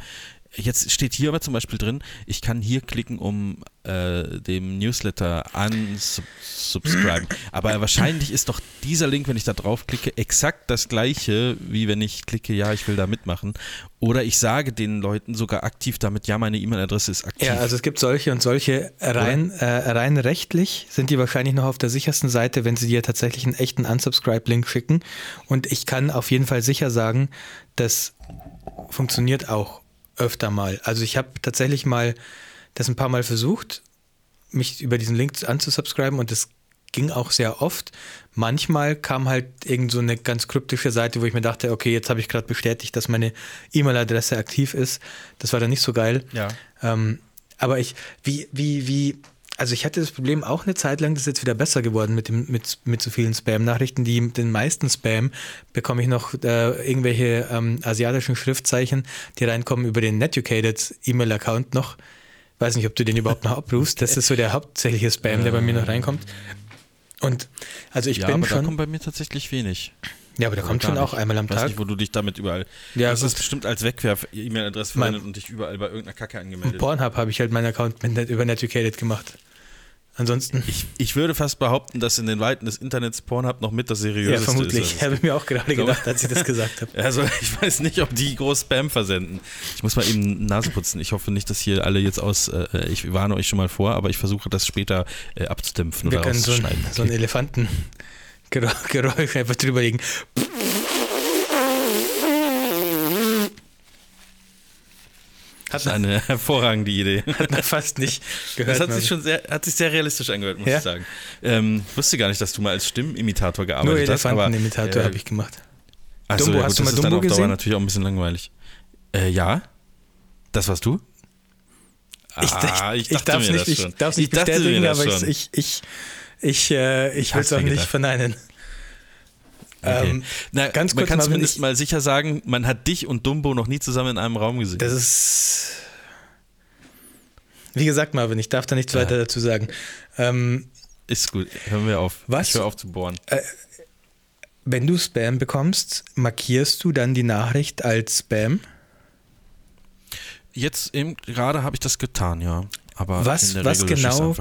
Jetzt steht hier aber zum Beispiel drin, ich kann hier klicken, um äh, dem Newsletter unsubscriben. aber wahrscheinlich ist doch dieser Link, wenn ich da draufklicke, exakt das gleiche, wie wenn ich klicke, ja, ich will da mitmachen. Oder ich sage den Leuten sogar aktiv damit, ja, meine E-Mail-Adresse ist aktiv. Ja, also es gibt solche und solche. Rein, äh, rein rechtlich sind die wahrscheinlich noch auf der sichersten Seite, wenn sie dir tatsächlich einen echten Unsubscribe-Link schicken. Und ich kann auf jeden Fall sicher sagen, das funktioniert auch öfter mal. Also ich habe tatsächlich mal das ein paar Mal versucht, mich über diesen Link anzusubscriben und das ging auch sehr oft. Manchmal kam halt irgend so eine ganz kryptische Seite, wo ich mir dachte, okay, jetzt habe ich gerade bestätigt, dass meine E-Mail-Adresse aktiv ist. Das war dann nicht so geil. Ja. Ähm, aber ich, wie, wie, wie, also ich hatte das Problem auch eine Zeit lang, das ist jetzt wieder besser geworden mit, dem, mit, mit so vielen Spam-Nachrichten. Die, den meisten Spam bekomme ich noch äh, irgendwelche ähm, asiatischen Schriftzeichen, die reinkommen über den Netucated E-Mail-Account noch. Weiß nicht, ob du den überhaupt noch abrufst. Das ist so der hauptsächliche Spam, der bei mir noch reinkommt. Und also ich ja, bin aber schon. da kommt bei mir tatsächlich wenig. Ja, aber der kommt Gar schon auch nicht. einmal am Ich weiß Tag. nicht, wo du dich damit überall. Ja, das ist bestimmt als Wegwerf-E-Mail-Adresse verwendet und dich überall bei irgendeiner Kacke angemeldet. Pornhub habe ich halt meinen Account mit über Netucated gemacht. Ansonsten. Ich, ich würde fast behaupten, dass in den Weiten des Internets Pornhub noch mit das Ja, seriöseste vermutlich. ist. Habe ich mir auch gerade gedacht, als ich das gesagt habe. (laughs) Also ich weiß nicht, ob die groß Spam versenden. Ich muss mal eben Nase putzen. Ich hoffe nicht, dass hier alle jetzt aus, äh, ich warne euch schon mal vor, aber ich versuche das später äh, abzudämpfen Wir oder können so ein, auszuschneiden. so ein Elefantengeräusch einfach drüber legen. das ist eine (laughs) hervorragende Idee. Hat man fast nicht gehört. Das hat man. sich schon sehr, hat sich sehr realistisch angehört, muss Ja? ich sagen. Ähm, wusste gar nicht, dass du mal als Stimmimitator Nur gearbeitet hast. aber, Elefantenimitator äh, habe ich gemacht. Achso, Dumbo, ja, hast gut, du das mal ist dann Dumbo auf Dauer gesehen? natürlich auch ein bisschen langweilig. Äh, ja. Das warst du? Ich, Ah, ich, ich dachte darf es nicht, ich nicht Ich bestätigen, aber ich, ich, ich, ich, äh, ich will es auch nicht verneinen. Okay. Ähm, Na, ganz man kurz kann mal, wenn zumindest ich- mal sicher sagen, man hat dich und Dumbo noch nie zusammen in einem Raum gesehen. Das ist. Wie gesagt, Marvin, ich darf da nichts Ja. weiter dazu sagen. Ähm, ist gut, hören wir auf. Was? Ich hör auf zu bohren. wenn du Spam bekommst, markierst du dann die Nachricht als Spam? Jetzt eben gerade habe ich das getan, ja. Aber Was- was genau-.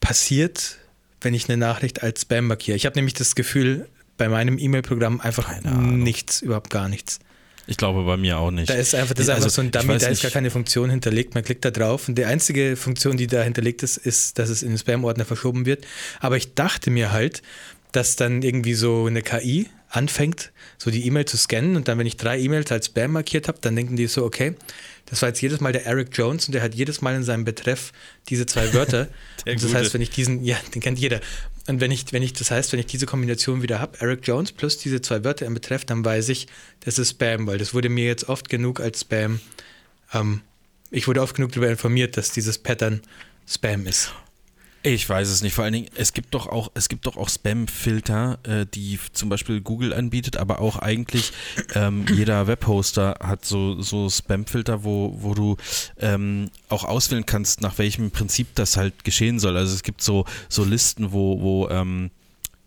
Passiert, wenn ich eine Nachricht als Spam markiere? Ich habe nämlich das Gefühl, bei meinem E-Mail-Programm einfach nichts, überhaupt gar nichts. Ich glaube bei mir auch nicht. Da ist einfach, das ist Also, einfach so ein Dummy, da ist gar keine Funktion hinterlegt. Man klickt da drauf und die einzige Funktion, die da hinterlegt ist, ist, dass es in den Spam-Ordner verschoben wird. Aber ich dachte mir halt, dass dann irgendwie so eine KI anfängt, so die E-Mail zu scannen und dann, wenn ich drei E-Mails als Spam markiert habe, dann denken die so, okay, das war jetzt jedes Mal der Eric Jones und der hat jedes Mal in seinem Betreff diese zwei Wörter. (laughs) Das Gute. heißt, wenn ich diesen, ja, den kennt jeder. Und wenn ich, wenn ich, das heißt, wenn ich diese Kombination wieder habe, Eric Jones plus diese zwei Wörter im Betreff, dann weiß ich, das ist Spam, weil das wurde mir jetzt oft genug als Spam. Ähm, ich wurde oft genug darüber informiert, dass dieses Pattern Spam ist. Ich weiß es nicht. Vor allen Dingen, es gibt doch auch, es gibt doch auch Spam-Filter, äh, die zum Beispiel Google anbietet, aber auch eigentlich ähm, jeder Webhoster hat so, so Spam-Filter, wo, wo du ähm, auch auswählen kannst, nach welchem Prinzip das halt geschehen soll. Also es gibt so, so Listen, wo, wo ähm,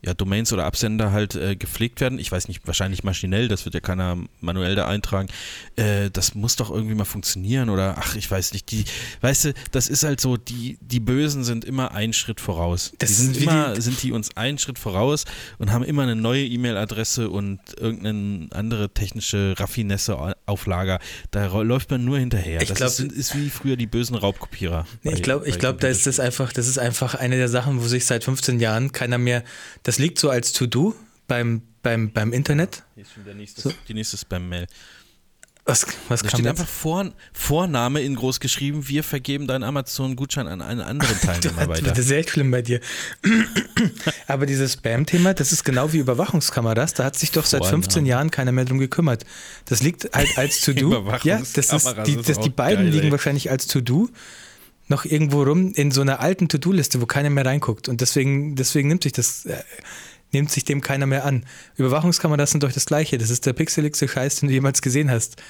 ja, Domains oder Absender halt äh, gepflegt werden. Ich weiß nicht, wahrscheinlich maschinell, das wird ja keiner manuell da eintragen. Äh, das muss doch irgendwie mal funktionieren oder ach, ich weiß nicht. Die, weißt du, das ist halt so, die, die Bösen sind immer einen Schritt voraus. Das die sind immer, die- sind die uns einen Schritt voraus und haben immer eine neue E-Mail-Adresse und irgendeine andere technische Raffinesse auf Lager. Da läuft man nur hinterher. Ich das glaub- ist, ist wie früher die bösen Raubkopierer. Nee, ich bei- glaube, ich glaub, da ist das einfach, das ist einfach eine der Sachen, wo sich seit 15 Jahren keiner mehr, das liegt so als To-Do beim, beim, beim Internet. Hier ist schon der nächste, So. die nächste Spam-Mail. Was, was Da steht jetzt? einfach Vor, Vorname in groß geschrieben, wir vergeben deinen Amazon-Gutschein an einen anderen (laughs) Teilnehmer weiter. Das ist echt schlimm bei dir. (laughs) Aber dieses Spam-Thema, das ist genau wie Überwachungskameras. Da hat sich doch seit Vorname. 15 Jahren keiner mehr drum gekümmert. Das liegt halt als (laughs) To-Do. ja, das ist, die, das, die beiden geil, liegen ey. wahrscheinlich als To-Do noch irgendwo rum in so einer alten To-Do-Liste, wo keiner mehr reinguckt. Und deswegen, deswegen nimmt sich das. Äh, nimmt sich dem keiner mehr an. Überwachungskameras sind doch das Gleiche. Das ist der pixeligste Scheiß, den du jemals gesehen hast.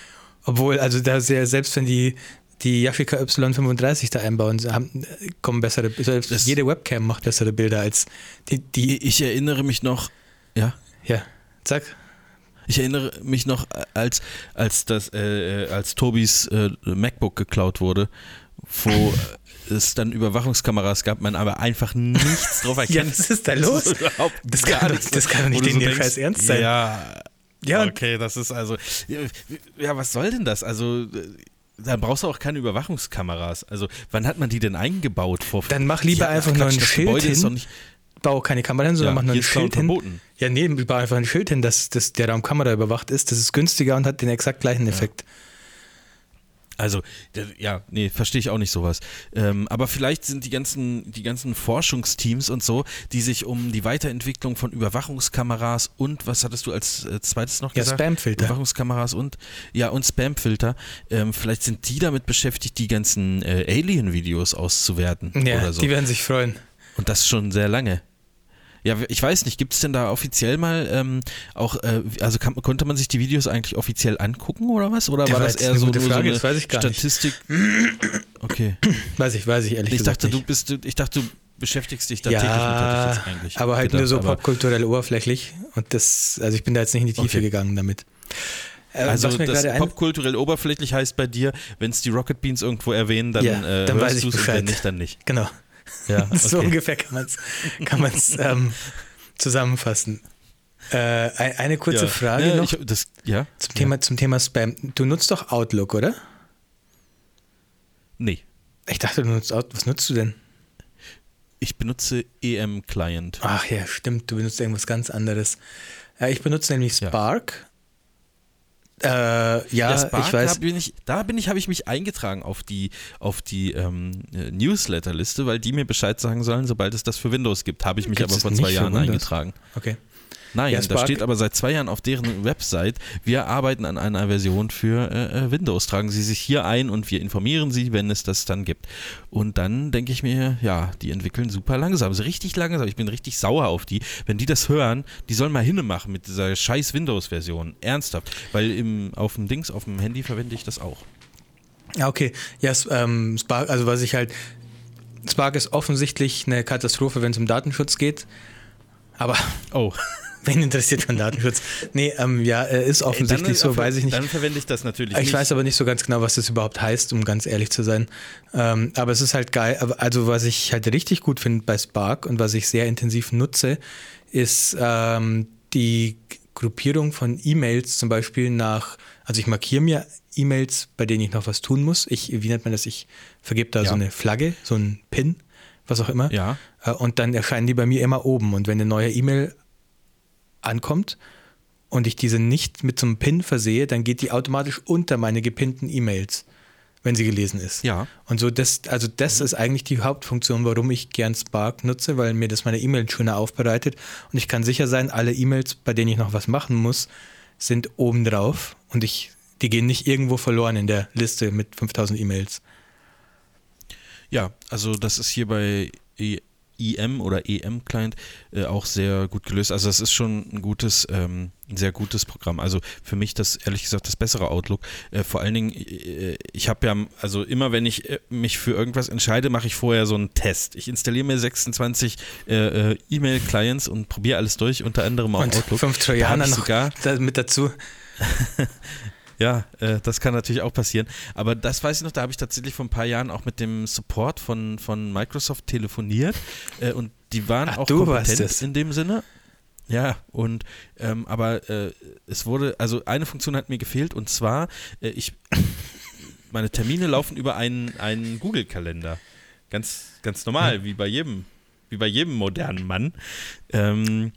Obwohl, also da sehr, selbst wenn die die Yashica Y35 da einbauen, haben, kommen bessere, selbst Das- jede Webcam macht bessere Bilder als die, die Ich erinnere mich noch, ja, ja, zack. ich erinnere mich noch, als, als, das, äh, äh, als Tobis äh, MacBook geklaut wurde, wo es dann Überwachungskameras gab, man aber einfach nichts drauf (laughs) Ja, erkennt. was ist da los? Das gar kann doch- das kann doch nicht denkst, Scheiß ernst sein. Ja, Ja, okay, das ist also, ja, ja, was soll denn das? Also, äh, dann brauchst du auch keine Überwachungskameras. Also, wann hat man die denn eingebaut? Vor, Dann mach lieber Ja, einfach nur ein das Schild Gebäude ist hin. doch nicht, Bau keine Kamera hin, sondern Ja, mach nur ein ist Schild hin. verboten. Ja, nee, bau einfach ein Schild hin, dass, dass der Raum Kamera überwacht ist. Das ist günstiger und hat den exakt gleichen Effekt. Also, ja, nee, verstehe ich auch nicht sowas. Ähm, aber vielleicht sind die ganzen, die ganzen Forschungsteams und so, die sich um die Weiterentwicklung von Überwachungskameras und, was hattest du als äh, zweites noch Ja, gesagt? Spamfilter. Überwachungskameras und, ja, und Spamfilter. Ähm, vielleicht sind die damit beschäftigt, die ganzen äh, Alien-Videos auszuwerten Ja, oder so. die werden sich freuen. Und das schon sehr lange. Ja, ich weiß nicht, gibt es denn da offiziell mal ähm, auch, äh, also kann, konnte man sich die Videos eigentlich offiziell angucken oder was? Oder Ja, war das jetzt eher so, Frage, so eine weiß ich gar nicht. Statistik? okay. (clears throat) Weiß ich, weiß ich ehrlich ich gesagt dachte, nicht. du bist, ich dachte, du beschäftigst dich da ja, täglich mit, hatte ich jetzt eigentlich aber halt gedacht, nur so popkulturell oberflächlich und das, also ich bin da jetzt nicht in die Tiefe Okay. gegangen damit. Äh, Also das popkulturell oberflächlich heißt bei dir, wenn es die Rocket Beans irgendwo erwähnen, dann, Ja, äh, dann weiß hörst ich du es und wenn nicht, dann nicht. Genau. Ja, (laughs) So okay. ungefähr kann man es kann man's, ähm, zusammenfassen. Äh, ein- eine kurze ja. Frage ja, noch Ich, das, ja? zum, Thema, zum Thema Spam. Du nutzt doch Outlook, oder? Nee. Ich dachte, du nutzt Outlook. Was nutzt du denn? Ich benutze EM-Client. Ach ja, stimmt, du benutzt irgendwas ganz anderes. Äh, ich benutze nämlich. Spark. Äh, ja, Spark, ich weiß. Da bin ich, da bin ich, habe ich mich eingetragen auf die, auf die ähm, äh, Newsletter-Liste, weil die mir Bescheid sagen sollen, sobald es das für Windows gibt. Habe ich mich Gibt's aber vor zwei Jahren eingetragen. Okay. Nein, Ja, da Spark- steht aber seit zwei Jahren auf deren Website, wir arbeiten an einer Version für äh, äh, Windows. Tragen Sie sich hier ein und wir informieren Sie, wenn es das dann gibt. Und dann denke ich mir, ja, die entwickeln super langsam, also richtig langsam. Ich bin richtig sauer auf die. Wenn die das hören, die sollen mal hinne machen mit dieser scheiß Windows-Version. Ernsthaft. Weil im, auf dem Dings, auf dem Handy verwende ich das auch. Ja, okay. Ja, ähm, Spark, also was ich halt. Spark ist offensichtlich eine Katastrophe, wenn es um Datenschutz geht. Aber Oh. (laughs) (laughs) wen interessiert schon Datenschutz? Nee, ähm, ja, äh, ist offensichtlich so, weiß ich nicht. Dann verwende ich das natürlich Ich nicht. weiß aber nicht so ganz genau, was das überhaupt heißt, um ganz ehrlich zu sein. Ähm, aber es ist halt geil. Also was ich halt richtig gut finde bei Spark und was ich sehr intensiv nutze, ist ähm, die Gruppierung von E-Mails zum Beispiel nach, also ich markiere mir E-Mails, bei denen ich noch was tun muss. Ich, wie nennt man das? Ich vergebe da Ja. so eine Flagge, so ein Pin, was auch immer. Ja. Äh, Und dann erscheinen die bei mir immer oben. Und wenn eine neue E-Mail ankommt und ich diese nicht mit so einem Pin versehe, dann geht die automatisch unter meine gepinnten E-Mails, wenn sie gelesen ist. Ja. Und so das, also das ist eigentlich die Hauptfunktion, warum ich gern Spark nutze, weil mir das meine E-Mails schöner aufbereitet und ich kann sicher sein, alle E-Mails, bei denen ich noch was machen muss, sind oben drauf und ich, die gehen nicht irgendwo verloren in der Liste mit 5000 E-Mails. Ja, also das ist hier bei IM oder EM-Client äh, auch sehr gut gelöst. Also das ist schon ein gutes, ähm, ein sehr gutes Programm. Also für mich das ehrlich gesagt das bessere Outlook. Äh, vor allen Dingen, äh, ich habe ja, also immer wenn ich äh, mich für irgendwas entscheide, mache ich vorher so einen Test. Ich installiere mir 26 äh, äh, E-Mail-Clients und probiere alles durch, unter anderem auch Und Outlook. fünf Trojaner noch sogar mit dazu. (laughs) ja, äh, das kann natürlich auch passieren. Aber das weiß ich noch, da habe ich tatsächlich vor ein paar Jahren auch mit dem Support von, von Microsoft telefoniert äh, und die waren Ach, auch kompetent in dem Sinne. Ja, und ähm, aber äh, es wurde, also eine Funktion hat mir gefehlt und zwar, äh, ich (coughs) meine Termine laufen über einen, einen Google-Kalender. Ganz, ganz normal, wie bei jedem, wie bei jedem modernen Mann. Ähm,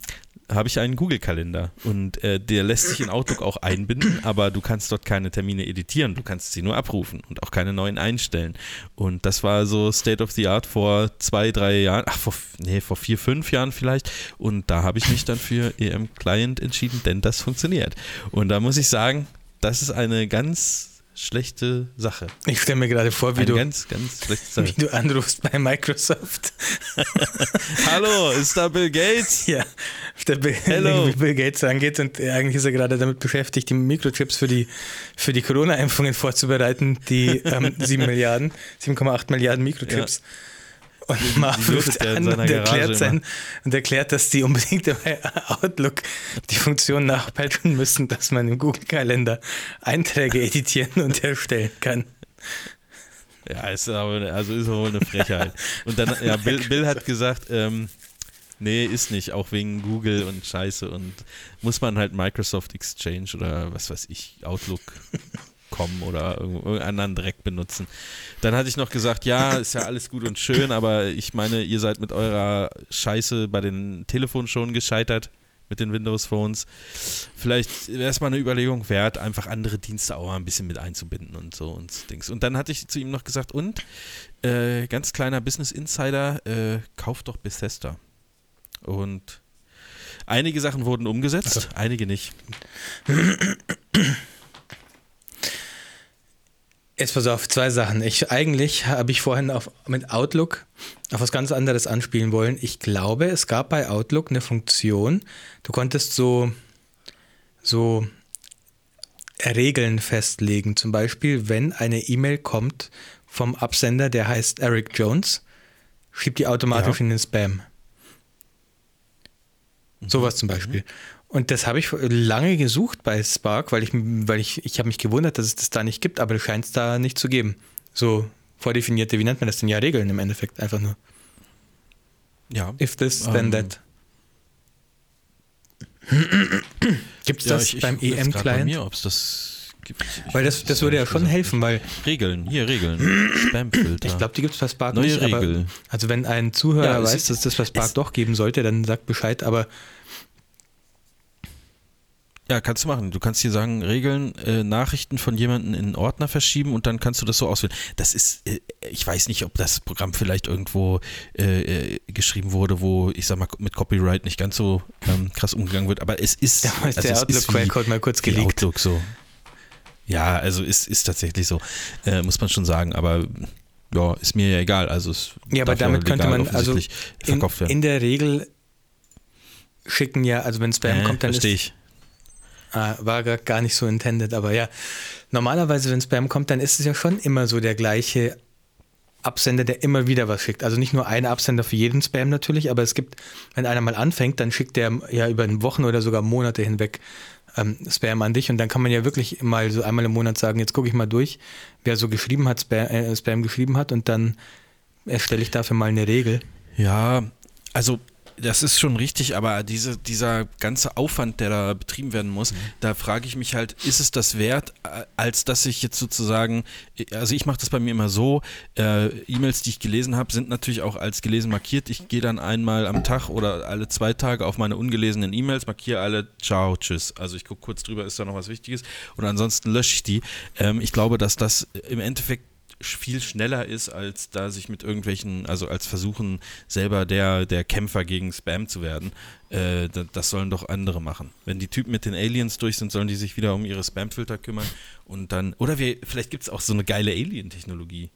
habe ich einen Google-Kalender und äh, der lässt sich in Outlook auch einbinden, aber du kannst dort keine Termine editieren, du kannst sie nur abrufen und auch keine neuen einstellen. Und das war so State of the Art vor zwei, drei Jahren, ach, vor, nee, vor vier, fünf Jahren vielleicht. Und da habe ich mich dann für EM Client entschieden, denn das funktioniert. Und da muss ich sagen, das ist eine ganz schlechte Sache. Ich stelle mir gerade vor, wie Eine du, ganz, ganz (laughs) wie du anrufst bei Microsoft. (laughs) Hallo, ist da Bill Gates? (laughs) Ja, der Bill, Hello. Bill Gates angeht und eigentlich ist er gerade damit beschäftigt, die Mikrochips für die, für die Corona-Impfungen vorzubereiten, die ähm, 7 Milliarden, 7,8 Milliarden Mikrochips. Und Marv in an und erklärt, sein, und erklärt, dass die unbedingt bei Outlook die Funktion nachpeitschen müssen, dass man im Google-Kalender Einträge editieren und erstellen kann. Ja, ist aber, also ist wohl eine Frechheit. Und dann, ja, Bill, (laughs) Bill hat gesagt, ähm, nee, ist nicht, auch wegen Google und Scheiße und muss man halt Microsoft Exchange oder was weiß ich, Outlook.com oder irgend- irgendeinen anderen Dreck benutzen. Dann hatte ich noch gesagt, ja, ist ja alles gut und schön, aber ich meine, ihr seid mit eurer Scheiße bei den Telefonen schon gescheitert mit den Windows Phones. Vielleicht wäre es mal eine Überlegung wert, einfach andere Dienste auch mal ein bisschen mit einzubinden und so und Dings. Und dann hatte ich zu ihm noch gesagt, und äh, ganz kleiner Business Insider, äh, kauft doch Bethesda. Und einige Sachen wurden umgesetzt, einige nicht. Jetzt pass auf, zwei Sachen. Ich, eigentlich habe ich vorhin auf, mit Outlook auf was ganz anderes anspielen wollen. Ich glaube, es gab bei Outlook eine Funktion, du konntest so, so Regeln festlegen. Zum Beispiel, wenn eine E-Mail kommt, vom Absender, der heißt Eric Jones, schiebt die automatisch ja. in den Spam. Mhm. Sowas zum Beispiel. Und das habe ich lange gesucht bei Spark, weil ich, weil ich, ich habe mich gewundert, dass es das da nicht gibt, aber es scheint es da nicht zu geben. So vordefinierte, wie nennt man das denn ja, Regeln im Endeffekt, einfach nur. Ja. If this, then um, that. (coughs) Gibt es ja, das ich, beim EM-Client? mir, ob es das gibt. Ich weil das, das würde ja schon helfen, weil. Regeln, hier Regeln. (coughs) Spamfilter. Ich glaube, die gibt es bei Spark Neue nicht. Regel. Aber, also, wenn ein Zuhörer ja, weiß, dass das bei Spark doch geben sollte, dann sagt Bescheid, aber ja, kannst du machen. Du kannst hier sagen, Regeln, äh, Nachrichten von jemandem in einen Ordner verschieben und dann kannst du das so auswählen. Das ist, äh, ich weiß nicht, ob das Programm vielleicht irgendwo äh, äh geschrieben wurde, wo, ich sag mal, mit Copyright nicht ganz so ähm, krass umgegangen wird, aber es ist. Da also der Outlook-Quellcode mal kurz geleakt. Outlook so. Ja, also ist, ist tatsächlich so, äh, muss man schon sagen, aber ja, ist mir ja egal. Also es ja, aber damit könnte man also in, in, der Regel schicken ja, also wenn Spam kommt, dann ist, ich Ah, war gar nicht so intended, aber ja. Normalerweise, wenn Spam kommt, dann ist es ja schon immer so der gleiche Absender, der immer wieder was schickt. Also nicht nur ein Absender für jeden Spam natürlich, aber es gibt, wenn einer mal anfängt, dann schickt der ja über Wochen oder sogar Monate hinweg ähm, Spam an dich und dann kann man ja wirklich mal so einmal im Monat sagen, jetzt gucke ich mal durch, wer so geschrieben hat, Spam, äh, Spam geschrieben hat und dann erstelle ich dafür mal eine Regel. Ja, also das ist schon richtig, aber diese, dieser ganze Aufwand, der da betrieben werden muss, mhm. da frage ich mich halt, ist es das wert, als dass ich jetzt sozusagen, also ich mache das bei mir immer so, äh, E-Mails, die ich gelesen habe, sind natürlich auch als gelesen markiert. Ich gehe dann einmal am Tag oder alle zwei Tage auf meine ungelesenen E-Mails, markiere alle, ciao, tschüss. Also ich gucke kurz drüber, ist da noch was Wichtiges und ansonsten lösche ich die. Ähm, ich glaube, dass das im Endeffekt viel schneller ist, als da sich mit irgendwelchen, also als versuchen, selber der, der Kämpfer gegen Spam zu werden. Äh, das sollen doch andere machen. Wenn die Typen mit den Aliens durch sind, sollen die sich wieder um ihre Spamfilter kümmern und dann, oder wir, vielleicht gibt es auch so eine geile Alien-Technologie,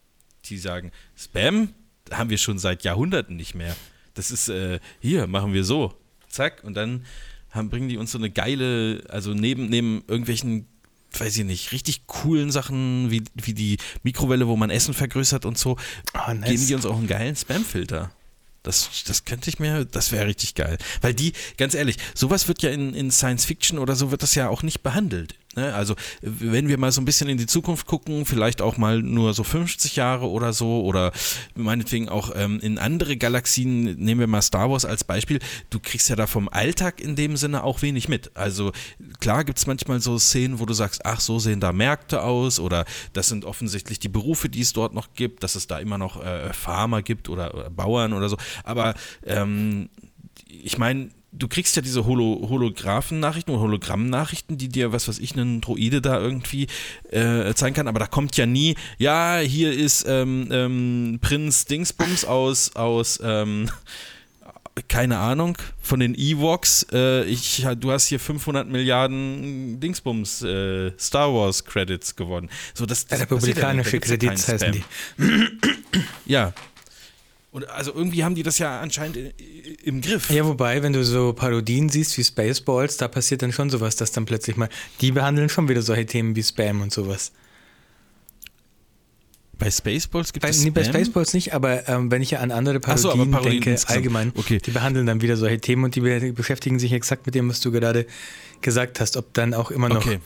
die sagen, Spam haben wir schon seit Jahrhunderten nicht mehr. Das ist, äh, hier, machen wir so. Zack, und dann haben, bringen die uns so eine geile, also neben, neben irgendwelchen weiß ich nicht, richtig coolen Sachen wie, wie die Mikrowelle, wo man Essen vergrößert und so, oh, nice. geben die uns auch einen geilen Spamfilter. Das, das könnte ich mir, das wäre richtig geil. Weil die, ganz ehrlich, sowas wird ja in, in Science Fiction oder so wird das ja auch nicht behandelt. Ne? Also, wenn wir mal so ein bisschen in die Zukunft gucken, vielleicht auch mal nur so 50 Jahre oder so, oder meinetwegen auch ähm, in andere Galaxien, nehmen wir mal Star Wars als Beispiel, du kriegst ja da vom Alltag in dem Sinne auch wenig mit. Also, klar gibt es manchmal so Szenen, wo du sagst, ach, so sehen da Märkte aus, oder das sind offensichtlich die Berufe, die es dort noch gibt, dass es da immer noch äh, Farmer gibt oder, oder Bauern oder so. Aber ähm, ich meine, du kriegst ja diese Holo Holographen-Nachrichten oder Hologramm-Nachrichten, die dir, was weiß ich, einen Droide da irgendwie äh, zeigen kann, aber da kommt ja nie, ja, hier ist ähm, ähm, Prinz Dingsbums aus, aus ähm, keine Ahnung, von den Ewoks, äh, ich, du hast hier 500 Milliarden Dingsbums äh, Star Wars Credits gewonnen. So, das, das Republikanische Credits heißen die. Ja, und also irgendwie haben die das ja anscheinend im Griff. Ja, wobei, wenn du so Parodien siehst wie Spaceballs, da passiert dann schon sowas, dass dann plötzlich mal, die behandeln schon wieder solche Themen wie Spam und sowas. Bei Spaceballs gibt bei, es Nee, bei Spaceballs nicht, aber ähm, wenn ich ja an andere Parodien, so, Parodien denke, insgesamt. allgemein, okay. die behandeln dann wieder solche Themen und die beschäftigen sich exakt mit dem, was du gerade gesagt hast, ob dann auch immer noch okay.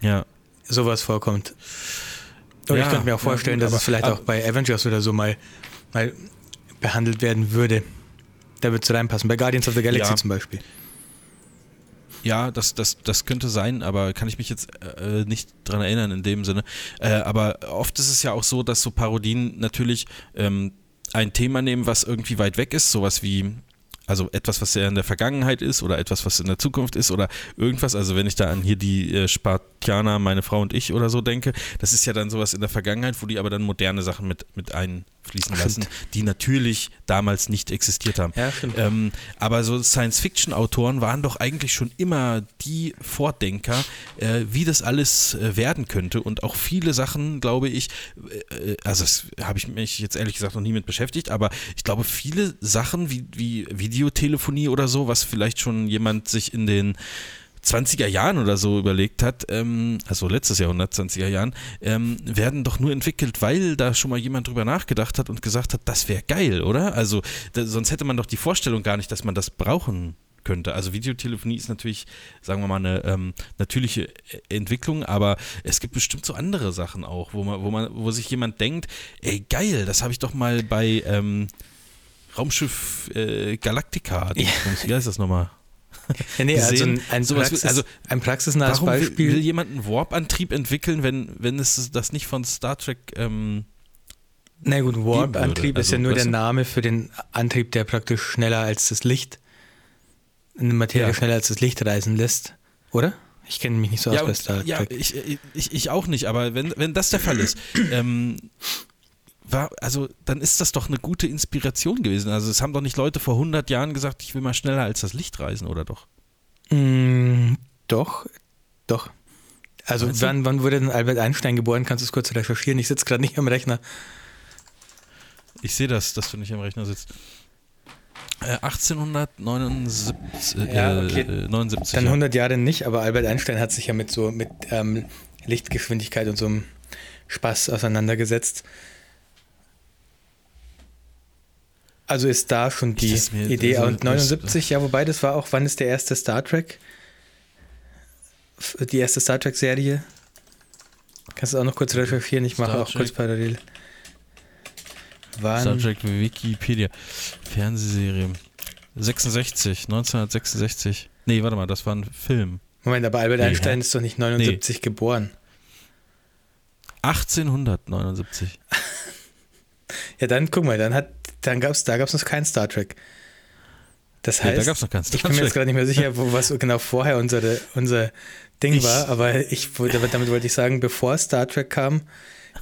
ja. sowas vorkommt. Und ja, ich könnte mir auch vorstellen, ja, gut, dass es vielleicht auch bei Avengers oder so mal, mal behandelt werden würde. Da würde es reinpassen. Bei Guardians of the Galaxy ja. zum Beispiel. Ja, das, das, das könnte sein, aber kann ich mich jetzt äh, nicht dran erinnern in dem Sinne. Äh, aber oft ist es ja auch so, dass so Parodien natürlich ähm, ein Thema nehmen, was irgendwie weit weg ist, sowas wie also etwas, was ja in der Vergangenheit ist oder etwas, was in der Zukunft ist oder irgendwas. Also wenn ich da an hier die äh, Spartianer, meine Frau und ich oder so denke, das ist ja dann sowas in der Vergangenheit, wo die aber dann moderne Sachen mit, mit einfließen lassen, die natürlich damals nicht existiert haben. Ja, ähm, aber so Science-Fiction-Autoren waren doch eigentlich schon immer die Vordenker, äh, wie das alles äh, werden könnte. Und auch viele Sachen, glaube ich, äh, also das habe ich mich jetzt ehrlich gesagt noch nie mit beschäftigt, aber ich glaube viele Sachen wie, wie Videotelefonie oder so, was vielleicht schon jemand sich in den 20er Jahren oder so überlegt hat, ähm, also letztes Jahrhundert, 20er Jahren, ähm, werden doch nur entwickelt, weil da schon mal jemand drüber nachgedacht hat und gesagt hat, das wäre geil, oder? Also da, sonst hätte man doch die Vorstellung gar nicht, dass man das brauchen könnte. Also Videotelefonie ist natürlich, sagen wir mal, eine ähm, natürliche Entwicklung, aber es gibt bestimmt so andere Sachen auch, wo man, wo man, wo sich jemand denkt, ey geil, das habe ich doch mal bei ähm, Raumschiff äh, Galactica. Ja. Wie heißt das nochmal? Ja, nee, also ein, ein, Praxis, also ein praxisnahes warum Beispiel. Will, will jemand einen Warp-Antrieb entwickeln, wenn, wenn es das nicht von Star Trek ähm, Na gut, Warp-Antrieb also, ist ja nur der Name für den Antrieb, der praktisch schneller als das Licht, eine Materie ja. schneller als das Licht reisen lässt, oder? Ich kenne mich nicht so aus ja, bei Star Trek. Ja, ich, ich, ich auch nicht, aber wenn, wenn das der Fall ist, (clears throat) ähm, war, also dann ist das doch eine gute Inspiration gewesen. Also es haben doch nicht Leute vor 100 Jahren gesagt, ich will mal schneller als das Licht reisen, oder doch? Mm, doch, doch. Also wann, wann wurde denn Albert Einstein geboren? Kannst du es kurz recherchieren? Ich sitze gerade nicht am Rechner. Ich sehe das, dass du nicht am Rechner sitzt. Äh, 1879. Äh, ja, okay. 79, Dann 100 Jahre nicht, aber Albert Einstein hat sich ja mit so mit ähm, Lichtgeschwindigkeit und so einem Spaß auseinandergesetzt. Also ist da schon die Idee. Also, und 79, ja, wobei das war auch, wann ist der erste Star Trek? Die erste Star Trek-Serie? Kannst du auch noch kurz recherchieren? Ich mache Star auch Trek. kurz parallel. Wann? Star Trek Wikipedia. Fernsehserie. 66, 1966. Nee, warte mal, das war ein Film. Moment, aber Albert nee, Einstein hä? ist doch nicht 79 nee. geboren. 1879. (laughs) ja, dann guck mal, dann hat dann gab's, da gab es noch kein Star Trek. Das heißt, ja, da gab's noch kein Star ich bin mir jetzt gerade nicht mehr sicher, (laughs) wo, was genau vorher unsere, unser Ding ich, war, aber ich, damit wollte ich sagen, bevor Star Trek kam,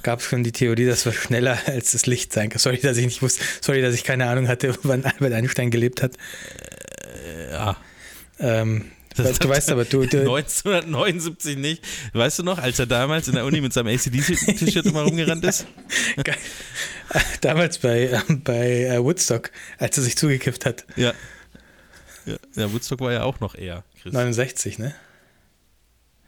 gab es schon die Theorie, dass wir schneller (laughs) als das Licht sein kann. Sorry, dass ich nicht wusste, sorry, dass ich keine Ahnung hatte, (laughs) wann Albert Einstein gelebt hat. Äh, ja. Ähm, das du weißt aber, du, du 1979 nicht. Weißt du noch, als er damals in der Uni mit seinem ACD-T-Shirt immer rumgerannt ist? (laughs) Geil. Damals bei, bei äh, Woodstock, als er sich zugekifft hat. Ja. ja. Ja, Woodstock war ja auch noch eher. Chris. 69, ne?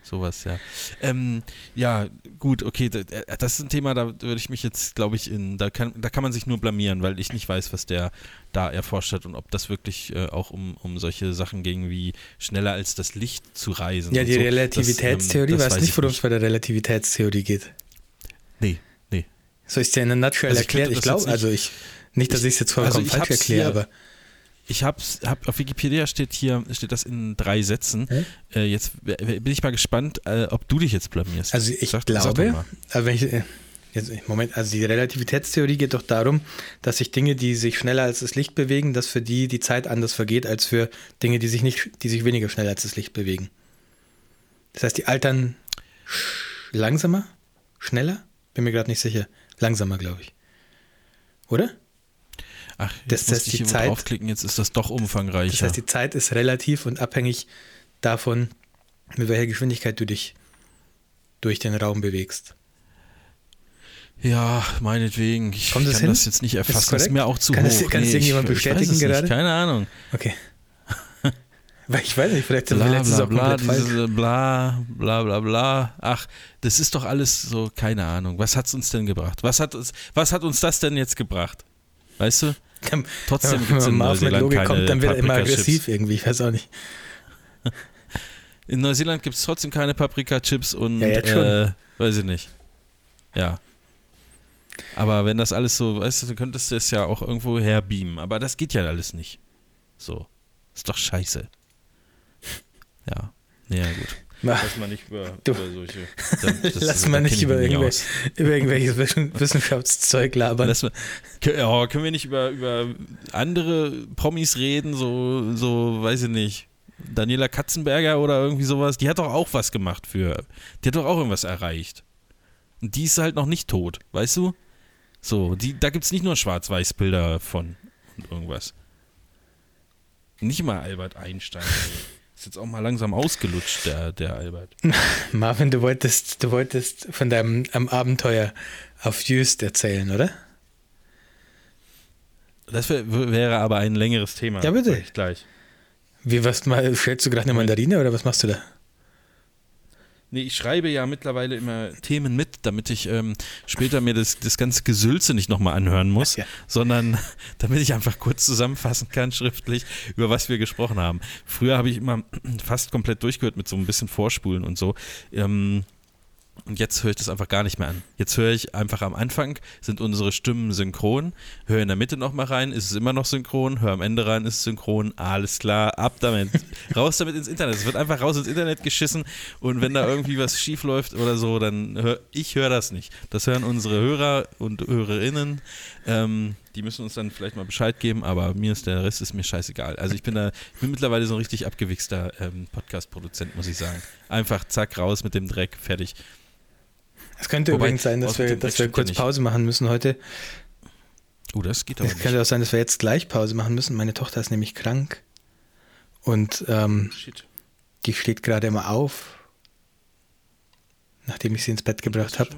Sowas, ja. Ähm, ja, gut, okay, äh, das ist ein Thema, da würde ich mich jetzt, glaube ich, in, da kann, da kann man sich nur blamieren, weil ich nicht weiß, was der da erforscht hat und ob das wirklich äh, auch um, um solche Sachen ging, wie schneller als das Licht zu reisen. Ja, die so. Relativitätstheorie, das, ähm, weiß nicht, worum es bei der Relativitätstheorie geht. Nee, nee. Ich es dir in einer Nutshell also erklären? Ich glaube, also ich, nicht, dass ich es jetzt vollkommen also falsch erkläre, aber ich habe hab, auf Wikipedia steht hier, steht das in drei Sätzen. Hm? Äh, jetzt bin ich mal gespannt, äh, ob du dich jetzt blamierst. Also ich sag, glaube, also wenn ich, äh, jetzt, Moment, also die Relativitätstheorie geht doch darum, dass sich Dinge, die sich schneller als das Licht bewegen, dass für die die Zeit anders vergeht als für Dinge, die sich nicht, die sich weniger schnell als das Licht bewegen. Das heißt, die altern langsamer, schneller? Bin mir gerade nicht sicher. Langsamer, glaube ich. Oder? Ach, jetzt das heißt, die Zeit, draufklicken, jetzt ist das doch umfangreicher. Das heißt, die Zeit ist relativ und abhängig davon, mit welcher Geschwindigkeit du dich durch den Raum bewegst. Ja, meinetwegen. Ich Kommt kann hin? das jetzt nicht erfassen. Das ist, mir auch zu kann hoch. Das, kann nee, das irgendjemand bestätigen gerade? Nicht. Keine Ahnung. Okay. Weil (laughs) ich weiß nicht, vielleicht bla, wir letztes bla, bla, diese, bla, bla, bla, bla. Ach, das ist doch alles so, keine Ahnung. Was hat es uns denn gebracht? Was hat, uns, was hat uns das denn jetzt gebracht? Weißt du? Trotzdem (laughs) gibt es in Neuseeland Logik keine kommt, dann wird er immer aggressiv irgendwie, ich weiß auch nicht. (laughs) In Neuseeland gibt es trotzdem keine Paprika-Chips und ja, äh, weiß ich nicht. Ja. Aber wenn das alles so, weißt du, du könntest es ja auch irgendwo herbeamen. Aber das geht ja alles nicht. So. Ist doch scheiße. Ja. Ja, gut. Lass mal nicht über, du, über solche. (laughs) Das, lass mal nicht (laughs) über, irgendwelche, über irgendwelches Wissenschaftszeug labern. Lass mal, ja, können wir nicht über, über andere Promis reden, so, so, weiß ich nicht. Daniela Katzenberger oder irgendwie sowas, die hat doch auch was gemacht für. Die hat doch auch irgendwas erreicht. Und die ist halt noch nicht tot, weißt du? So, die, da gibt es nicht nur Schwarz-Weiß-Bilder von und irgendwas. Nicht mal Albert Einstein. (laughs) Ist jetzt auch mal langsam ausgelutscht, der, der Albert. (laughs) Marvin, du wolltest, du wolltest von deinem am Abenteuer auf Just erzählen, oder? Das wär, wäre aber ein längeres Thema. Ja, bitte. Gleich. Wie, was mal, schälst du gerade eine Mandarine oder was machst du da? Nee, ich schreibe ja mittlerweile immer Themen mit, damit ich ähm, später mir das, das ganze Gesülze nicht nochmal anhören muss, ja. sondern (laughs) damit ich einfach kurz zusammenfassen kann, schriftlich, über was wir gesprochen haben. Früher habe ich immer fast komplett durchgehört mit so ein bisschen Vorspulen und so. Ähm, und jetzt höre ich das einfach gar nicht mehr an. Jetzt höre ich einfach am Anfang, sind unsere Stimmen synchron, höre in der Mitte nochmal rein, ist es immer noch synchron, höre am Ende rein, ist es synchron, alles klar, ab damit. (laughs) raus damit ins Internet. Es wird einfach raus ins Internet geschissen und wenn da irgendwie was schief läuft oder so, dann höre ich höre das nicht. Das hören unsere Hörer und Hörerinnen. Ähm, die müssen uns dann vielleicht mal Bescheid geben, aber mir ist der Rest ist mir scheißegal. Also ich bin da, ich bin mittlerweile so ein richtig abgewichster ähm, Podcast-Produzent, muss ich sagen. Einfach zack, raus mit dem Dreck, fertig. Es könnte Wobei, übrigens sein, dass wir, dass wir kurz Pause machen müssen heute. Oh, das geht aber Es könnte auch sein, dass wir jetzt gleich Pause machen müssen. Meine Tochter ist nämlich krank. Und ähm, die steht gerade immer auf, nachdem ich sie ins Bett gebracht habe.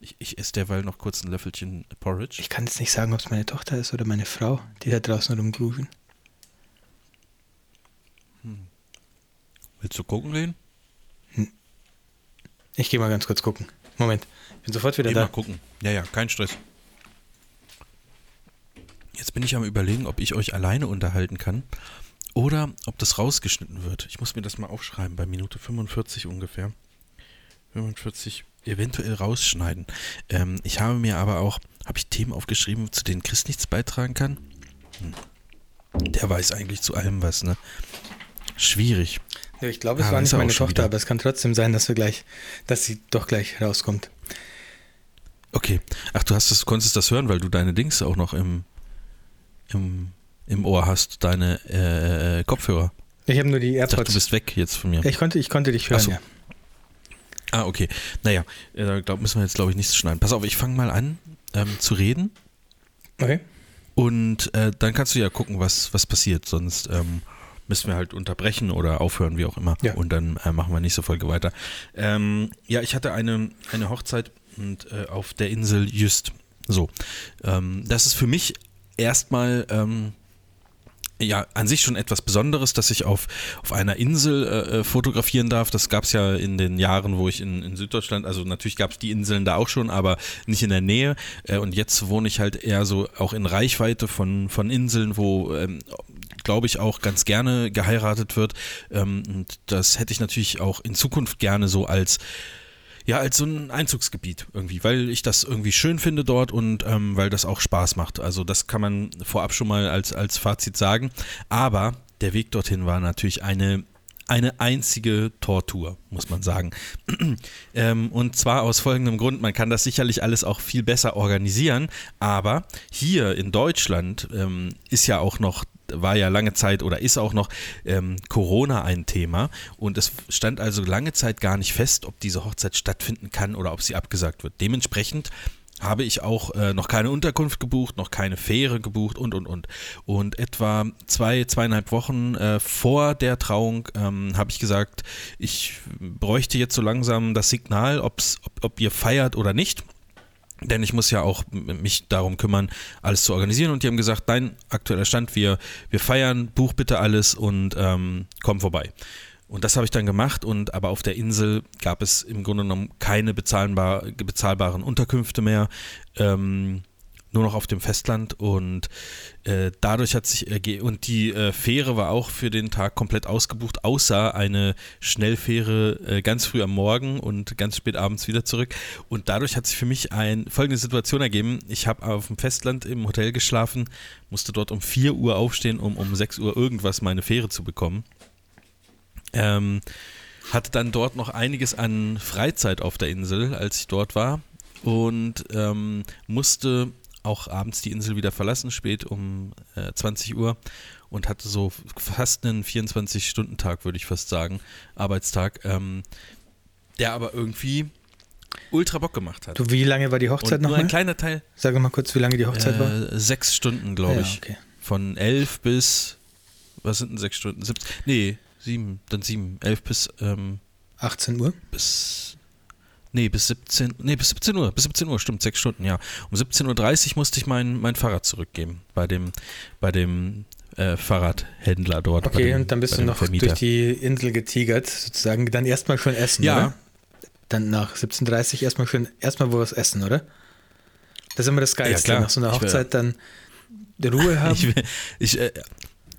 Ich, ich esse derweil noch kurz ein Löffelchen Porridge. Ich kann jetzt nicht sagen, ob es meine Tochter ist oder meine Frau, die da draußen rumgluschen. Hm. Willst du gucken gehen? Ich gehe mal ganz kurz gucken. Moment, ich bin sofort wieder Geh da. mal gucken. Ja, ja, kein Stress. Jetzt bin ich am überlegen, ob ich euch alleine unterhalten kann oder ob das rausgeschnitten wird. Ich muss mir das mal aufschreiben, bei Minute 45 ungefähr. 45 eventuell rausschneiden. Ähm, ich habe mir aber auch, habe ich Themen aufgeschrieben, zu denen Chris nichts beitragen kann? Hm. Der weiß eigentlich zu allem was, ne? Schwierig. Ja, ich glaube, es ah, war nicht meine Tochter, wieder. aber es kann trotzdem sein, dass wir gleich, dass sie doch gleich rauskommt. Okay. Ach, du hast das, konntest das hören, weil du deine Dings auch noch im, im, im Ohr hast, deine äh, Kopfhörer. Ich habe nur die AirPods. Ich dachte, du bist weg jetzt von mir. Ich konnte, ich konnte dich hören, so. ja. Ah, okay. Naja, äh, da glaub, müssen wir jetzt, glaube ich, nichts schneiden. Pass auf, ich fange mal an ähm, zu reden. Okay. Und äh, dann kannst du ja gucken, was, was passiert. Sonst ähm, müssen wir halt unterbrechen oder aufhören, wie auch immer. Ja. Und dann äh, machen wir nächste Folge weiter. Ähm, ja, ich hatte eine, eine Hochzeit und, äh, auf der Insel Just. So. Ähm, das ist für mich erstmal ähm, ja, an sich schon etwas Besonderes, dass ich auf, auf einer Insel äh, äh fotografieren darf. Das gab es ja in den Jahren, wo ich in, in Süddeutschland, also natürlich gab es die Inseln da auch schon, aber nicht in der Nähe. Äh, und jetzt wohne ich halt eher so auch in Reichweite von, von Inseln, wo ähm, glaube ich, auch ganz gerne geheiratet wird. Ähm, und das hätte ich natürlich auch in Zukunft gerne so als ja, als so ein Einzugsgebiet irgendwie, weil ich das irgendwie schön finde dort und ähm, weil das auch Spaß macht. Also das kann man vorab schon mal als, als Fazit sagen. Aber der Weg dorthin war natürlich eine eine einzige Tortur, muss man sagen. (clears throat) ähm, und zwar aus folgendem Grund, man kann das sicherlich alles auch viel besser organisieren, aber hier in Deutschland ähm, ist ja auch noch war ja lange Zeit oder ist auch noch ähm, Corona ein Thema und es stand also lange Zeit gar nicht fest, ob diese Hochzeit stattfinden kann oder ob sie abgesagt wird. Dementsprechend habe ich auch äh, noch keine Unterkunft gebucht, noch keine Fähre gebucht und und und. Und etwa zwei, zweieinhalb Wochen äh, vor der Trauung ähm, habe ich gesagt, ich bräuchte jetzt so langsam das Signal, ob's, ob, ob ihr feiert oder nicht. Denn ich muss ja auch mich darum kümmern, alles zu organisieren. Und die haben gesagt, dein aktueller Stand, wir, wir feiern, buch bitte alles und ähm, komm vorbei. Und das habe ich dann gemacht und aber auf der Insel gab es im Grunde genommen keine bezahlbar, bezahlbaren Unterkünfte mehr. Ähm, nur noch auf dem Festland und äh, dadurch hat sich ergeben, und die äh, Fähre war auch für den Tag komplett ausgebucht, außer eine Schnellfähre äh, ganz früh am Morgen und ganz spät abends wieder zurück. Und dadurch hat sich für mich ein, folgende Situation ergeben. Ich habe auf dem Festland im Hotel geschlafen, musste dort um 4 Uhr aufstehen, um um 6 Uhr irgendwas meine Fähre zu bekommen. Ähm, hatte dann dort noch einiges an Freizeit auf der Insel, als ich dort war und ähm, musste auch abends die Insel wieder verlassen, spät um äh, 20 Uhr und hatte so fast einen 24-Stunden-Tag, würde ich fast sagen, Arbeitstag, ähm, der aber irgendwie ultra Bock gemacht hat. Du, wie lange war die Hochzeit noch? Nur ein kleiner Teil. Sag mal kurz, wie lange die Hochzeit äh, war. Sechs Stunden, glaube ja, ich. Okay. Von elf bis, was sind denn sechs Stunden? Sieb, nee, sieben, dann sieben, elf bis ähm, 18 Uhr? Bis Nee, bis 17, nee, bis 17 Uhr, bis 17 Uhr, stimmt, sechs Stunden, ja. Um 17.30 Uhr musste ich mein, mein Fahrrad zurückgeben bei dem, bei dem äh, Fahrradhändler dort. Okay, dem, und dann bist du noch Vermieter. durch die Insel getigert, sozusagen. Dann erstmal schön essen, ja. Oder? Dann nach 17.30 erstmal schön, erstmal wo was essen, oder? Das ist immer das Geilste. Ja, nach so einer Hochzeit dann Ruhe (laughs) haben. Ich, ich, äh,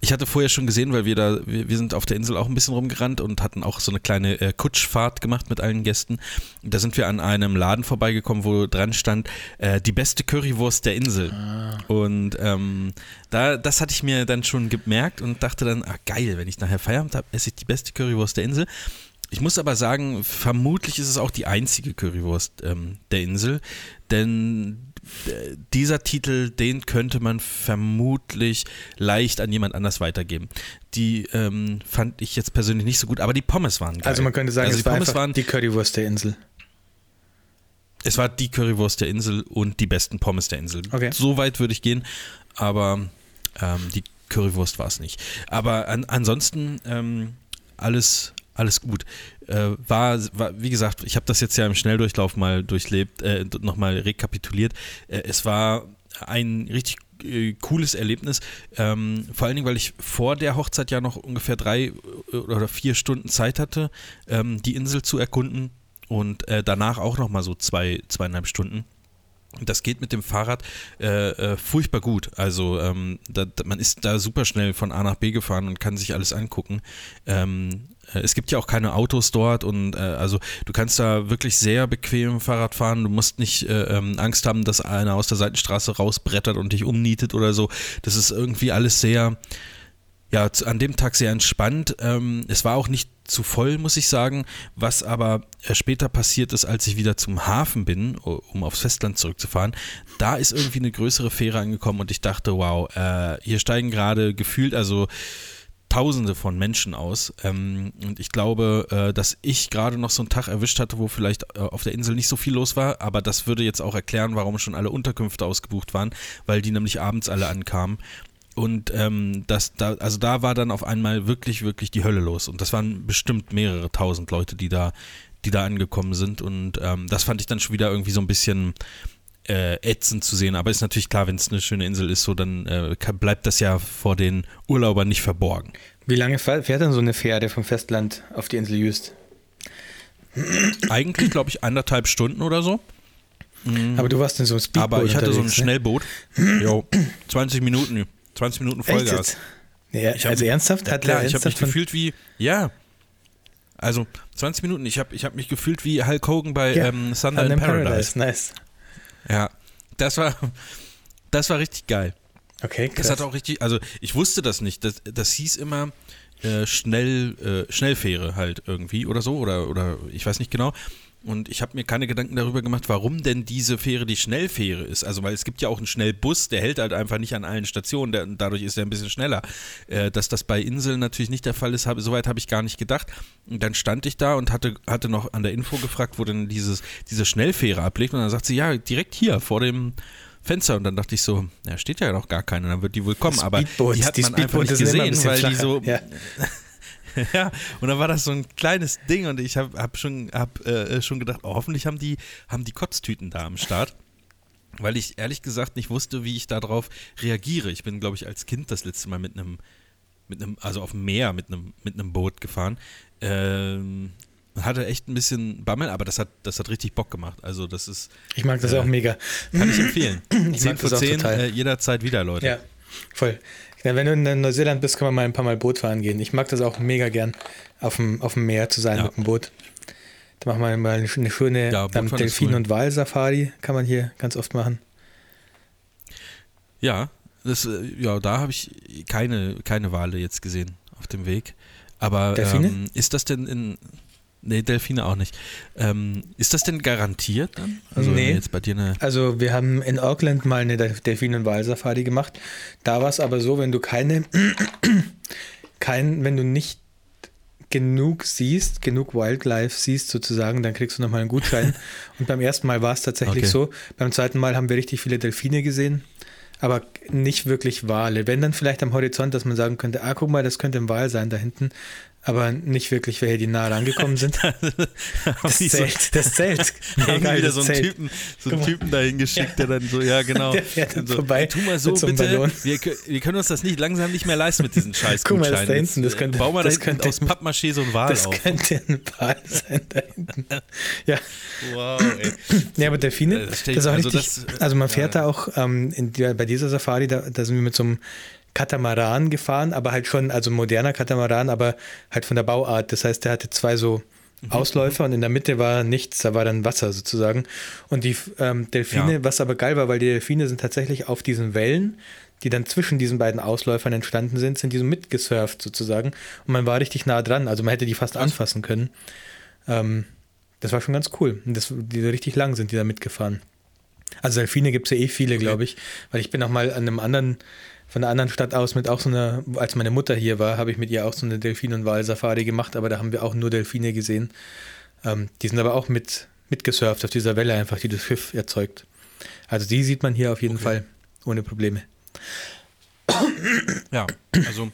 ich hatte vorher schon gesehen, weil wir da, wir, wir, sind auf der Insel auch ein bisschen rumgerannt und hatten auch so eine kleine äh, Kutschfahrt gemacht mit allen Gästen. Da sind wir an einem Laden vorbeigekommen, wo dran stand, äh, die beste Currywurst der Insel. Ah. Und ähm, da, das hatte ich mir dann schon gemerkt und dachte dann, ah geil, wenn ich nachher Feierabend habe, esse ich die beste Currywurst der Insel. Ich muss aber sagen, vermutlich ist es auch die einzige Currywurst ähm, der Insel, denn dieser Titel, den könnte man vermutlich leicht an jemand anders weitergeben. Die ähm, fand ich jetzt persönlich nicht so gut, aber die Pommes waren geil. Also man könnte sagen, also es war Pommes waren die Currywurst der Insel. Es war die Currywurst der Insel und die besten Pommes der Insel. Okay. So weit würde ich gehen, aber ähm, die Currywurst war es nicht. Aber an, ansonsten ähm, alles, alles gut. Äh, war, war, wie gesagt, ich habe das jetzt ja im Schnelldurchlauf mal durchlebt, äh, nochmal rekapituliert. Äh, es war ein richtig äh, cooles Erlebnis. Ähm, vor allen Dingen, weil ich vor der Hochzeit ja noch ungefähr drei äh, oder vier Stunden Zeit hatte, ähm, die Insel zu erkunden und äh, danach auch nochmal so zwei, zweieinhalb Stunden. Das geht mit dem Fahrrad äh, äh, furchtbar gut. Also ähm, da, man ist da super schnell von A nach B gefahren und kann sich alles angucken. Ähm, äh, es gibt ja auch keine Autos dort und äh, also du kannst da wirklich sehr bequem Fahrrad fahren. Du musst nicht äh, ähm, Angst haben, dass einer aus der Seitenstraße rausbrettert und dich umnietet oder so. Das ist irgendwie alles sehr, ja, an dem Tag sehr entspannt. Ähm, es war auch nicht zu voll, muss ich sagen. Was aber äh, später passiert ist, als ich wieder zum Hafen bin, um aufs Festland zurückzufahren, da ist irgendwie eine größere Fähre angekommen und ich dachte, wow, äh, hier steigen gerade gefühlt, also Tausende von Menschen aus. Ähm, und ich glaube, äh, dass ich gerade noch so einen Tag erwischt hatte, wo vielleicht äh, auf der Insel nicht so viel los war. Aber das würde jetzt auch erklären, warum schon alle Unterkünfte ausgebucht waren, weil die nämlich abends alle ankamen. Und ähm, das, da, also da war dann auf einmal wirklich, wirklich die Hölle los. Und das waren bestimmt mehrere tausend Leute, die da, die da angekommen sind. Und ähm, das fand ich dann schon wieder irgendwie so ein bisschen äh, ätzend zu sehen. Aber ist natürlich klar, wenn es eine schöne Insel ist, so dann äh, kann, bleibt das ja vor den Urlaubern nicht verborgen. Wie lange fährt denn so eine Fähre vom Festland auf die Insel Jüst? Eigentlich, glaube ich, anderthalb Stunden oder so. Aber du warst in so einem Speedboot Aber ich hatte so ein ne? Schnellboot. Jo, 20 Minuten. 20 Minuten Vollgas. Ja, hab, also ernsthaft? Ja, klar, ich habe mich gefühlt wie, ja, also 20 Minuten, ich habe ich hab mich gefühlt wie Hulk Hogan bei ja, ähm, Thunder in Paradise. Paradise. Nice. Ja, das war, das war richtig geil. Okay, krass. Das hat auch richtig, also ich wusste das nicht. Das, das hieß immer äh, schnell, äh, Schnellfähre halt irgendwie oder so, oder, oder ich weiß nicht genau. Und ich habe mir keine Gedanken darüber gemacht, warum denn diese Fähre die Schnellfähre ist. Also, weil es gibt ja auch einen Schnellbus, der hält halt einfach nicht an allen Stationen, der, dadurch ist er ein bisschen schneller. Äh, dass das bei Inseln natürlich nicht der Fall ist, hab, soweit habe ich gar nicht gedacht. Und dann stand ich da und hatte, hatte noch an der Info gefragt, wo denn dieses, diese Schnellfähre ablegt. Und dann sagt sie, ja, direkt hier vor dem, Fenster und dann dachte ich so, ja, steht ja noch gar keine, dann wird die wohl kommen, aber die hat man einfach nicht gesehen, weil flacher. die so ja. (laughs) (laughs) ja, und dann war das so ein kleines Ding und ich habe hab schon, hab, äh, schon gedacht, oh, hoffentlich haben die, haben die Kotztüten da am Start. Weil ich ehrlich gesagt nicht wusste, wie ich darauf reagiere. Ich bin, glaube ich, als Kind das letzte Mal mit einem, mit einem, also auf dem Meer mit einem, mit einem Boot gefahren. Ähm, hatte echt ein bisschen Bammel, aber das hat, das hat richtig Bock gemacht. Also das ist. Ich mag das äh, auch mega. Kann ich empfehlen. Ich 10 von 10 äh, jederzeit wieder, Leute. Ja, voll. Wenn du in Neuseeland bist, kann man mal ein paar Mal Boot fahren gehen. Ich mag das auch mega gern, auf dem, auf dem Meer zu sein ja. mit dem Boot. Da macht man mal eine, schöne ja, Delfin- cool. und Wal-Safari, kann man hier ganz oft machen. Ja, das, äh, ja da habe ich keine, keine Wale jetzt gesehen auf dem Weg. Aber ähm, ist das denn in. Nee, Delfine auch nicht. Ähm, ist das denn garantiert dann? Also nee. jetzt bei dir eine also wir haben in Auckland mal eine Delfin- und Walsafari gemacht. Da war es aber so, wenn du keine, (clears throat) kein, wenn du nicht genug siehst, genug Wildlife siehst sozusagen, dann kriegst du nochmal einen Gutschein. (laughs) und beim ersten Mal war es tatsächlich okay. so. Beim zweiten Mal haben wir richtig viele Delfine gesehen aber nicht wirklich Wale. Wenn dann vielleicht am Horizont, dass man sagen könnte, ah, guck mal, das könnte ein Wal sein da hinten. Aber nicht wirklich welche, die nah rangekommen sind. (laughs) das, Zelt, das Zelt. (laughs) Nee, haben wieder so einen, Typen, so einen Typen dahin geschickt, der dann so, ja (laughs) genau. Der fährt dann so, vorbei. Tu mal so bitte, wir, wir, können uns das nicht langsam nicht mehr leisten mit diesen scheiß Guck mal, das da hinten, das könnte, Bau mal das da könnte, aus Pappmaché so ein Wal das auf. Das könnte ein Wal sein da hinten. Ja. Wow, ey. Ja, aber Delfine, das, das ist auch also richtig, das, also man fährt ja. da auch ähm, in, bei dieser Safari, da, da sind wir mit so einem Katamaran gefahren, aber halt schon, also moderner Katamaran, aber halt von der Bauart. Das heißt, der hatte zwei so mhm. Ausläufer und in der Mitte war nichts, da war dann Wasser sozusagen. Und die ähm, Delfine, ja. was aber geil war, weil die Delfine sind tatsächlich auf diesen Wellen, die dann zwischen diesen beiden Ausläufern entstanden sind, sind die so mitgesurft sozusagen. Und man war richtig nah dran, also man hätte die fast anfassen können. Ähm, das war schon ganz cool. Und das, die richtig lang sind, die da mitgefahren. Also Delfine gibt es ja eh viele, okay. glaube ich, weil ich bin auch mal an einem anderen von einer anderen Stadt aus mit auch so einer, als meine Mutter hier war, habe ich mit ihr auch so eine Delfin- und Walsafari gemacht, aber da haben wir auch nur Delfine gesehen. Ähm, die sind aber auch mit, mitgesurft auf dieser Welle einfach, die das Schiff erzeugt. Also die sieht man hier auf jeden okay. Fall ohne Probleme. Ja, also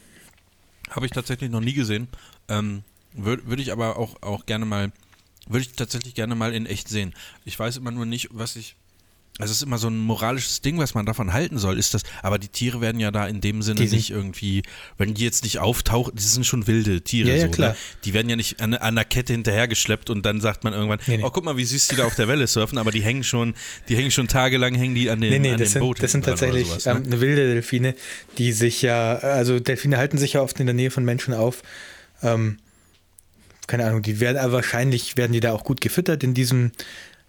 habe ich tatsächlich noch nie gesehen. Ähm, Würde würd ich aber auch, auch gerne mal, würde ich tatsächlich gerne mal in echt sehen. Ich weiß immer nur nicht, was ich es ist immer so ein moralisches Ding, was man davon halten soll, ist das, aber die Tiere werden ja da in dem Sinne nicht irgendwie, wenn die jetzt nicht auftauchen, die sind schon wilde Tiere, ja, ja, so, klar. Ne? die werden ja nicht an, an einer Kette hinterhergeschleppt und dann sagt man irgendwann, nee, nee. oh guck mal, wie süß die da auf der Welle surfen, aber die hängen schon, die hängen schon tagelang, hängen die an den, nee, nee, an das den sind, Boot Das sind tatsächlich sowas, ne? ähm, eine wilde Delfine, die sich ja, also Delfine halten sich ja oft in der Nähe von Menschen auf, ähm, keine Ahnung, die werden aber wahrscheinlich werden die da auch gut gefüttert in diesem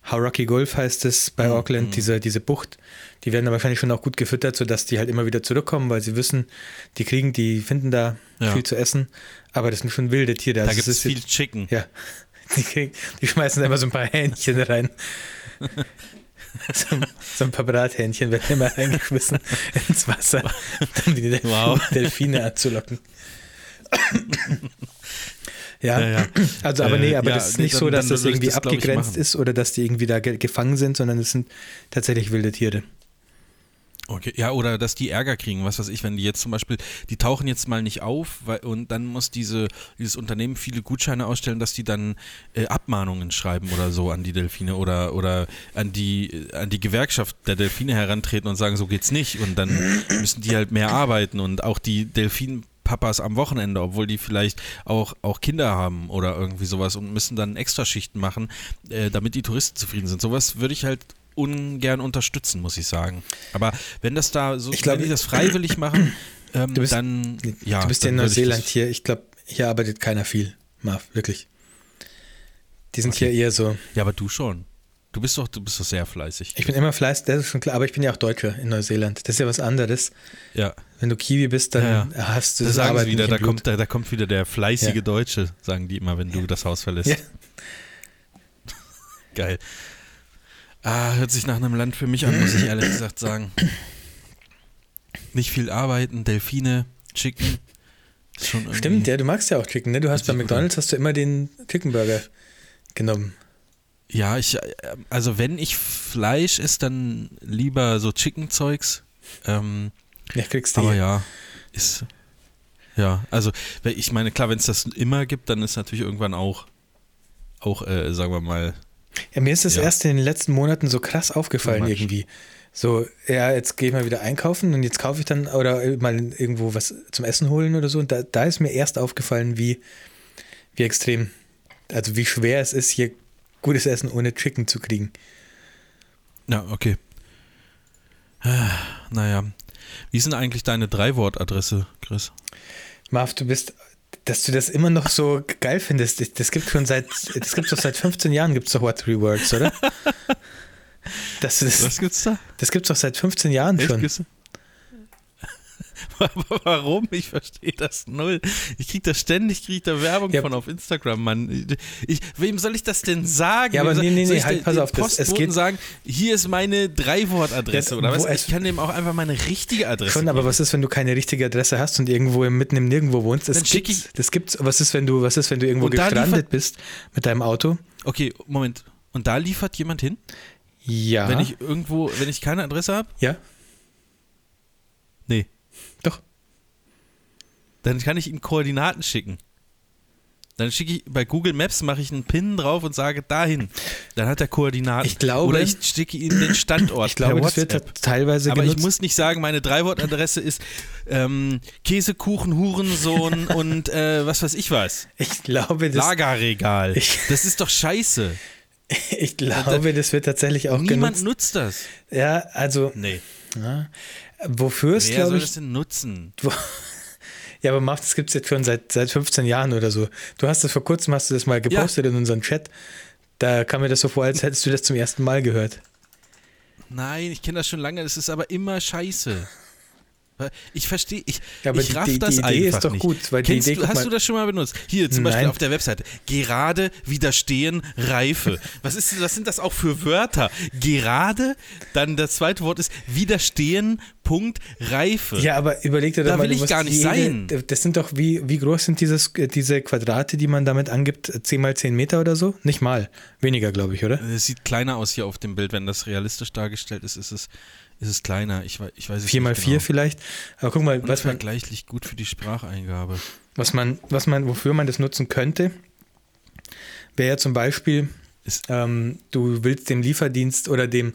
How Rocky Gulf heißt es bei mhm. Auckland, mhm. diese, diese Bucht. Die werden da wahrscheinlich schon auch gut gefüttert, sodass die halt immer wieder zurückkommen, weil sie wissen, die kriegen, die finden da ja. viel zu essen. Aber das sind schon wilde Tiere. Also da gibt es viel Chicken. Ja. (laughs) Die, kriegen, die schmeißen immer so ein paar Hähnchen rein. (laughs) so, so, ein paar Brathähnchen werden immer reingeschmissen (laughs) ins Wasser, um die Delfine, wow. Delfine anzulocken. Ja, ja, ja. also aber nee, aber äh, das ist nicht dann, so, dass das irgendwie das, abgegrenzt ist oder dass die irgendwie da gefangen sind, sondern es sind tatsächlich wilde Tiere. Okay, ja, oder dass die Ärger kriegen, was weiß ich, wenn die jetzt zum Beispiel, die tauchen jetzt mal nicht auf weil, und dann muss diese, dieses Unternehmen viele Gutscheine ausstellen, dass die dann äh, Abmahnungen schreiben oder so an die Delfine oder, oder an, die, an die Gewerkschaft der Delfine herantreten und sagen, so geht's nicht und dann müssen die halt mehr arbeiten und auch die Delfin Papas am Wochenende, obwohl die vielleicht auch, auch Kinder haben oder irgendwie sowas und müssen dann Extraschichten machen, äh, damit die Touristen zufrieden sind. Sowas würde ich halt ungern unterstützen, muss ich sagen. Aber wenn das da so, ich glaub, wenn die das freiwillig machen, (clears throat) ähm, bist, dann ja. Du bist ja in Neuseeland hier. Ich glaube, hier arbeitet keiner viel, Marv, wirklich. Die sind okay. hier eher so. Ja, aber du schon. Du bist doch, du bist doch sehr fleißig. Ich bin immer fleißig, das ist schon klar, aber ich bin ja auch Deutscher in Neuseeland. Das ist ja was anderes. Ja. Wenn du Kiwi bist, dann ja, ja. hast du das, das Arbeiten wieder, da kommt, da, da, kommt wieder der fleißige ja. Deutsche, sagen die immer, wenn du das Haus verlässt. (laughs) Geil. Ah, hört sich nach einem Land für mich an, muss ich ehrlich gesagt sagen. Nicht viel arbeiten, Delfine, Chicken. Stimmt, ja, du magst ja auch Chicken, ne? Du hast bei McDonalds hast du immer den Chicken Burger genommen. Ja, ich, also wenn ich Fleisch esse, dann lieber so Chicken-Zeugs. Ähm, ja, kriegst du. Aber ja, ist. Ja, also ich meine, klar, wenn es das immer gibt, dann ist natürlich irgendwann auch, auch, äh, sagen wir mal. Ja, mir ist das ja. erst in den letzten Monaten so krass aufgefallen so irgendwie. So, ja, jetzt gehe ich mal wieder einkaufen und jetzt kaufe ich dann oder mal irgendwo was zum Essen holen oder so. Und da, da ist mir erst aufgefallen, wie, wie extrem, also wie schwer es ist, hier gutes Essen ohne Chicken zu kriegen. Ja, okay. Naja. Wie ist denn eigentlich deine Drei-Wort-Adresse, Chris? Marv, du bist, dass du das immer noch so geil findest. Das gibt schon seit, das gibt doch seit 15 Jahren, gibt es doch What Three Words, oder? (laughs) Das, das, Was gibt's da? Das gibt's doch seit 15 Jahren Echt? schon. (laughs) Warum? Ich verstehe das null. Ich kriege da ständig krieg da Werbung ja. von auf Instagram, Mann. Ich, wem soll ich das denn sagen? Ja, aber nee, nee, nee, halt, pass auf. Das, es geht sagen, hier ist meine Drei-Wort-Adresse ja, oder was? Ich kann dem auch einfach meine richtige Adresse Schon, geben. aber was ist, wenn du keine richtige Adresse hast und irgendwo mitten im Nirgendwo wohnst? Das Dann gibt's, ich, das gibt's. Was ist, wenn du, was ist, wenn du irgendwo gestrandet bist mit deinem Auto? Okay, Moment. Und da liefert jemand hin? Ja. Wenn ich irgendwo, wenn ich keine Adresse habe? Ja. Nee. Doch. Dann kann ich ihm Koordinaten schicken. Dann schicke ich bei Google Maps mache ich einen Pin drauf und sage dahin. Dann hat er Koordinaten. Ich glaube, oder ich schicke ihm den Standort. Ich glaube, das wird teilweise Aber genutzt. ich muss nicht sagen, meine Dreiwortadresse ist ähm, Käsekuchen, Hurensohn (laughs) und äh, was weiß ich was. Ich glaube, das, Lagerregal. Das ist doch scheiße. (laughs) ich glaube, das wird tatsächlich auch Niemand genutzt. nutzt das. Ja, also Nee. wofür es Wer glaube soll ich das denn nutzen? Ja, aber das gibt es jetzt schon seit, seit 15 Jahren oder so. Du hast das vor kurzem, hast du das mal gepostet in unseren Chat. Da kam mir das so vor, als hättest du das zum ersten Mal gehört. Nein, ich kenne das schon lange, das ist aber immer scheiße. Ich verstehe, ich, Ja, ich die- raff die- das die Idee einfach ist doch nicht. gut, weil die Kennst Idee, du, guck hast du das schon mal benutzt? Hier zum Beispiel Nein. auf der Webseite. Gerade widerstehen, Reife. (laughs) Was, ist, was sind das auch für Wörter? Gerade, dann das zweite Wort ist widerstehen, Punkt, Reife. Ja, aber überleg dir doch Da mal, will ich gar nicht jede, sein. Das sind doch, wie, wie groß sind dieses, äh, diese Quadrate, die man damit angibt? 10 mal 10 Meter oder so? Nicht mal. Weniger, glaube ich, oder? Es sieht kleiner aus hier auf dem Bild. Wenn das realistisch dargestellt ist, ist es, ist es kleiner. Ich, wei- ich weiß es 4 mal nicht 4 genau. vielleicht. Aber guck mal, was man, Unvergleichlich gut für die Spracheingabe. was man, was man, wofür man das nutzen könnte, wäre ja zum Beispiel, ähm, du willst dem Lieferdienst oder dem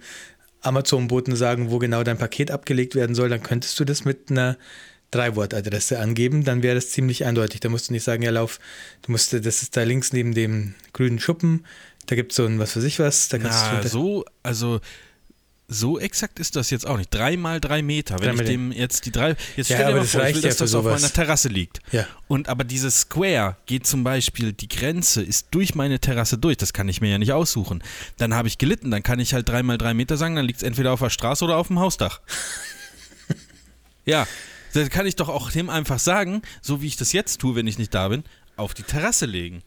Amazon-Boten sagen, wo genau dein Paket abgelegt werden soll, dann könntest du das mit einer Drei-Wort-Adresse angeben, dann wäre das ziemlich eindeutig. Da musst du nicht sagen, ja, lauf, du musst, das ist da links neben dem grünen Schuppen, da gibt es so ein was weiß ich was, da kannst Na, du so, also so exakt ist das jetzt auch nicht. Drei mal drei Meter. Wenn Drei ich dem jetzt die drei. Jetzt Ja, stell dir mal das vor, ich will, ja dass für das auf meiner Terrasse liegt. Ja. Und aber dieses Square geht zum Beispiel, die Grenze ist durch meine Terrasse durch. Das kann ich mir ja nicht aussuchen. Dann habe ich gelitten, dann kann ich halt drei mal drei Meter sagen, dann liegt es entweder auf der Straße oder auf dem Hausdach. (laughs) ja. Dann kann ich doch auch dem einfach sagen, so wie ich das jetzt tue, wenn ich nicht da bin, auf die Terrasse legen.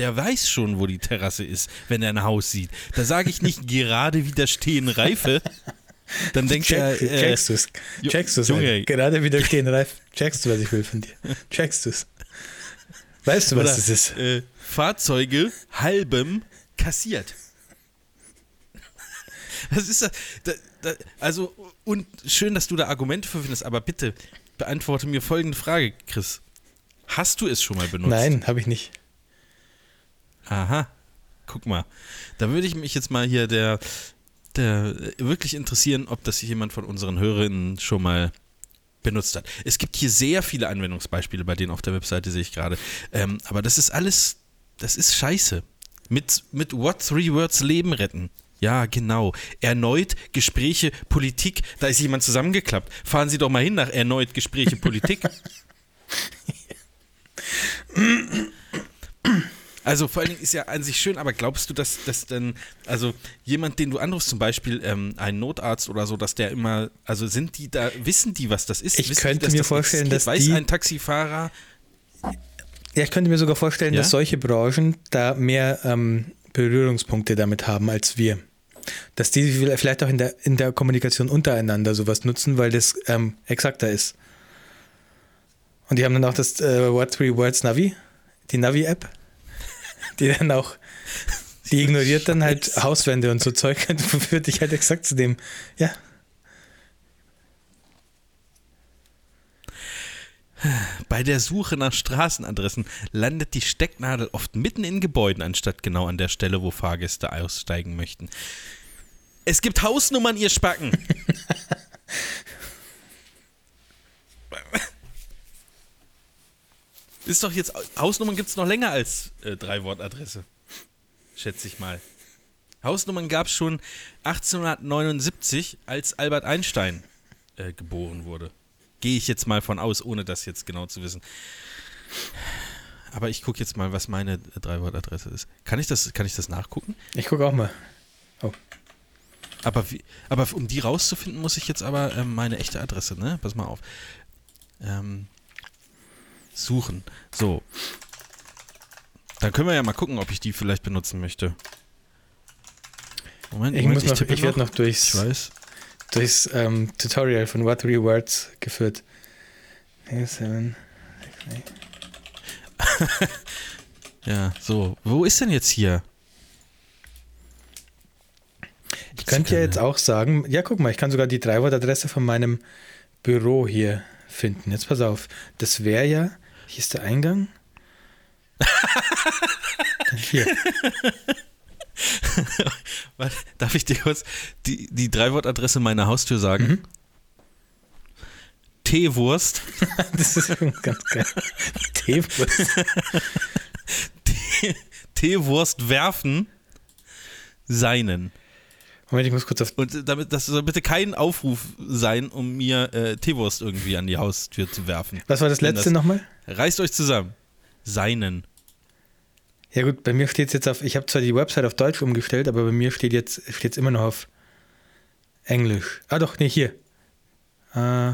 Der weiß schon, wo die Terrasse ist, wenn er ein Haus sieht. Da sage ich nicht gerade widerstehen Reife. Dann denkt er, Check, äh, checkst du es. Checkst du es. Junge. Gerade wieder stehen reif. Checkst du, was ich will von dir. Checkst du es. Weißt du, was oder, das ist? Äh, Fahrzeuge halbem kassiert. Was ist das? Da, da, also, und schön, dass du da Argumente für findest, aber bitte beantworte mir folgende Frage, Chris. Hast du es schon mal benutzt? Nein, habe ich nicht. Aha. Guck mal. Da würde ich mich jetzt mal hier der, der wirklich interessieren, ob das jemand von unseren Hörerinnen schon mal benutzt hat. Es gibt hier sehr viele Anwendungsbeispiele bei denen auf der Webseite, sehe ich gerade. Ähm, aber das ist alles, das ist scheiße. Mit, mit What Three Words Leben retten. Ja, genau. Erneut Gespräche Politik. Da ist jemand zusammengeklappt. Fahren Sie doch mal hin nach erneut Gespräche Politik. (laughs) (clears throat) (clears throat) Also vor allen Dingen ist ja an sich schön, aber glaubst du, dass, dass dann, also jemand, den du anrufst, zum Beispiel ähm, ein Notarzt oder so, dass der immer, also sind die da, wissen die, was das ist? Ich wissen könnte die, mir das vorstellen, existiert? dass Weiß die- ein Taxifahrer, Ja, ich könnte mir sogar vorstellen, Ja? dass solche Branchen da mehr ähm, Berührungspunkte damit haben als wir. Dass die vielleicht auch in der, in der Kommunikation untereinander sowas nutzen, weil das ähm, exakter ist. Und die haben dann auch das äh, What Three Words Navi, die Navi-App, die dann auch, die ignoriert dann halt. Hauswände und so Zeug und führt dich halt exakt zu dem, ja, bei der Suche nach Straßenadressen landet die Stecknadel oft mitten in Gebäuden, anstatt genau an der Stelle, wo Fahrgäste aussteigen möchten. Es gibt Hausnummern, ihr Spacken. (laughs) Ist doch jetzt, Hausnummern gibt es noch länger als äh, Drei-Wort-Adresse. Schätze ich mal. Hausnummern gab es schon 1879, als Albert Einstein äh, geboren wurde. Gehe ich jetzt mal von aus, ohne das jetzt genau zu wissen. Aber ich gucke jetzt mal, was meine äh, Drei-Wort-Adresse ist. Kann ich, das, kann ich das nachgucken? ich gucke auch mal. Aber, wie, aber um die rauszufinden, muss ich jetzt aber ähm, meine echte Adresse, ne? Pass mal auf. Ähm, suchen. So. Dann können wir ja mal gucken, ob ich die vielleicht benutzen möchte. Moment, Ich, Moment, muss noch, tippe ich werde noch Ich durchs, durchs ähm, Tutorial von What Three Words geführt. Seven. (laughs) Ja, so. Wo ist denn jetzt hier? Ich könnte ja jetzt auch sagen, ja, guck mal, ich kann sogar die Drei-Wort-Adresse von meinem Büro hier finden. Jetzt pass auf, das wäre ja, hier ist der Eingang. Hier. (laughs) Darf ich dir kurz die, die Drei-Wort-Adresse meiner Haustür sagen? Mhm. Teewurst. (laughs) das ist ganz geil. Teewurst. (laughs) Teewurst werfen. Seinen. Moment, ich muss kurz auf. Und damit, das soll bitte kein Aufruf sein, um mir äh, Teewurst irgendwie an die Haustür zu werfen. Was war das letzte nochmal? Reißt euch zusammen. Seinen. Ja gut, bei mir steht es jetzt auf, ich habe zwar die Website auf Deutsch umgestellt, aber bei mir steht jetzt steht's immer noch auf Englisch. Ah doch, nee, hier. Äh,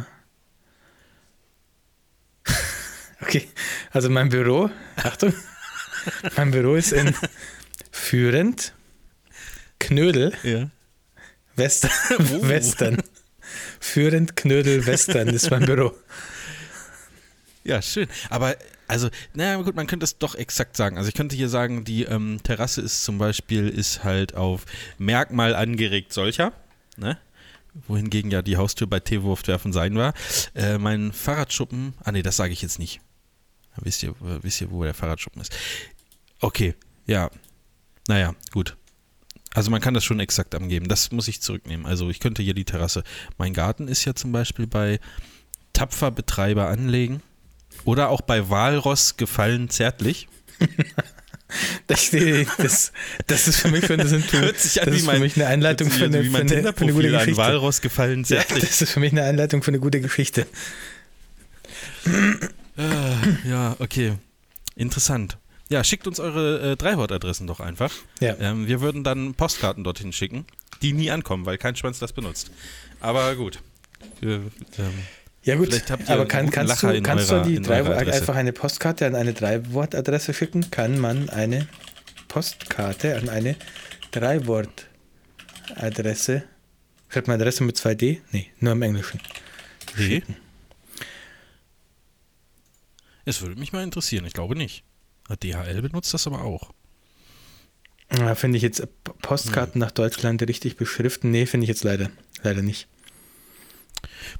(laughs) okay, also mein Büro, Achtung, (laughs) mein Büro ist in (laughs) Führend, Knödel, ja. Western, oh. (laughs) Western. Führend, Knödel, Western ist mein Büro. Ja, schön. Aber also, naja, gut, man könnte es doch exakt sagen. Also ich könnte hier sagen, die ähm, Terrasse ist zum Beispiel, ist halt auf Merkmal angeregt solcher, ne? Wohingegen ja die Haustür bei Teewurfwerfen sein war. Äh, mein Fahrradschuppen, ah nee, das sage ich jetzt nicht. Wisst ihr, wisst ihr, wo der Fahrradschuppen ist? Okay, ja. Naja, gut. Also man kann das schon exakt angeben. Das muss ich zurücknehmen. Also ich könnte hier die Terrasse. Mein Garten ist ja zum Beispiel bei Tapfer Betreiber anlegen. Oder auch bei Walross gefallen zärtlich. (laughs) Das, das, das, ist für mich, das, ein, (laughs) hört sich an das ist mein, für mich eine Einleitung für eine, für, eine, für eine gute Geschichte. Walross gefallen zärtlich. Ja, das ist für mich eine Einleitung für eine gute Geschichte. Ah, ja, okay. Interessant. Ja, schickt uns eure äh, Dreiwortadressen doch einfach. Ja. Ähm, wir würden dann Postkarten dorthin schicken, die nie ankommen, weil kein Schwanz das benutzt. Aber gut. Wir, ähm, ja gut, aber kann, kannst, du, kannst eurer, du die drei, einfach eine Postkarte an eine Drei-Wort-Adresse schicken? Kann man eine Postkarte an eine Drei-Wort-Adresse, schreibt man Adresse mit 2D? Nee, nur im Englischen. Nee. Es würde mich mal interessieren, ich glaube nicht. DHL benutzt das aber auch. Ja, finde ich jetzt Postkarten hm. nach Deutschland richtig beschriften? Nee, finde ich jetzt leider, leider nicht.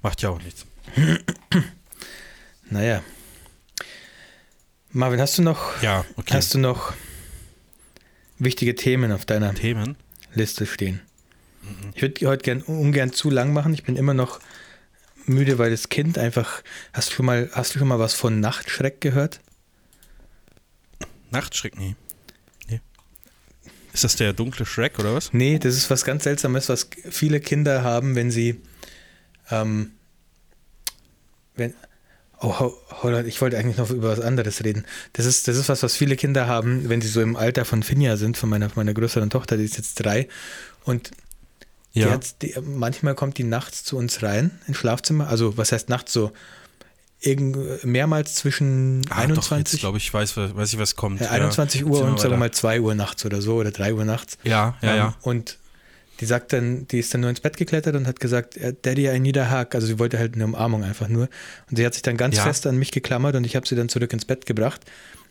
Macht ja auch nichts. (clears throat) naja. Marvin, hast du noch, ja, okay. hast du noch wichtige Themen auf deiner Themen? Liste stehen? Mhm. Ich würde heute gern, ungern zu lang machen. Ich bin immer noch müde, weil das Kind einfach. Hast du schon mal, hast du schon mal was von Nachtschreck gehört? Nachtschreck, nee. nee. Ist das der dunkle Schreck oder was? Nee, das ist was ganz Seltsames, was viele Kinder haben, wenn sie ähm, wenn, oh, hold ich wollte eigentlich noch über was anderes reden. Das ist, das ist was, was viele Kinder haben, wenn sie so im Alter von Finja sind, von meiner, meiner größeren Tochter, die ist jetzt drei. Und ja. die hat, die, manchmal kommt die nachts zu uns rein ins Schlafzimmer. Also, was heißt nachts so? Irgend, mehrmals zwischen ah, 21. glaube ich, weiß, weiß ich, was kommt. Ja, 21 ja. Uhr und sagen wir mal 2 Uhr nachts oder so oder 3 Uhr nachts. Ja, ja, ja. Und die sagt dann, die ist dann nur ins Bett geklettert und hat gesagt, Daddy, I need a hug. Also sie wollte halt eine Umarmung einfach nur. Und sie hat sich dann ganz ja. fest an mich geklammert und ich habe sie dann zurück ins Bett gebracht.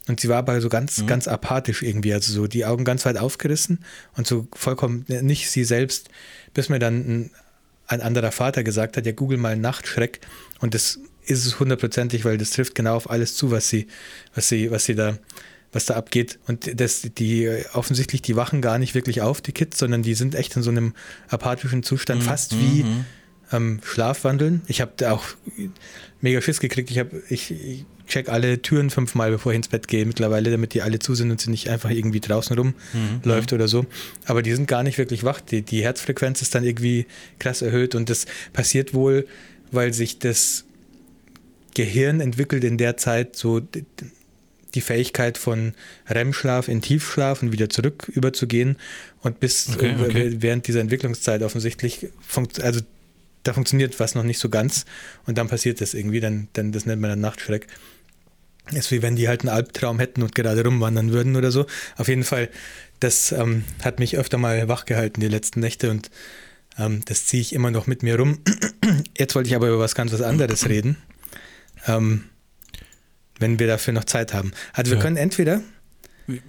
Und sie war aber so ganz, mhm. ganz apathisch irgendwie, also so die Augen ganz weit aufgerissen und so vollkommen nicht sie selbst, bis mir dann ein, ein anderer Vater gesagt hat, ja, google mal Nachtschreck. Und das ist es hundertprozentig, weil das trifft genau auf alles zu, was sie, was sie, was sie da was da abgeht. Und das, die offensichtlich, die wachen gar nicht wirklich auf, die Kids, sondern die sind echt in so einem apathischen Zustand, mhm. fast wie mhm. ähm, Schlafwandeln. Ich habe da auch mega Schiss gekriegt. Ich, hab, ich, ich check alle Türen fünfmal, bevor ich ins Bett gehe mittlerweile, damit die alle zu sind und sie nicht einfach irgendwie draußen rumläuft mhm. oder so. Aber die sind gar nicht wirklich wach. Die, die Herzfrequenz ist dann irgendwie krass erhöht und das passiert wohl, weil sich das Gehirn entwickelt in der Zeit so die Fähigkeit von REM-Schlaf in Tiefschlaf und wieder zurück überzugehen. Und bis okay, äh, okay. während dieser Entwicklungszeit offensichtlich, funkt, also da funktioniert was noch nicht so ganz und dann passiert das irgendwie, dann, dann das nennt man dann Nachtschreck. Ist wie wenn die halt einen Albtraum hätten und gerade rumwandern würden oder so. Auf jeden Fall, das ähm, hat mich öfter mal wachgehalten die letzten Nächte und ähm, das ziehe ich immer noch mit mir rum. (clears throat) Jetzt wollte ich aber über was ganz was anderes reden. Ähm, wenn wir dafür noch Zeit haben. Also wir ja. können entweder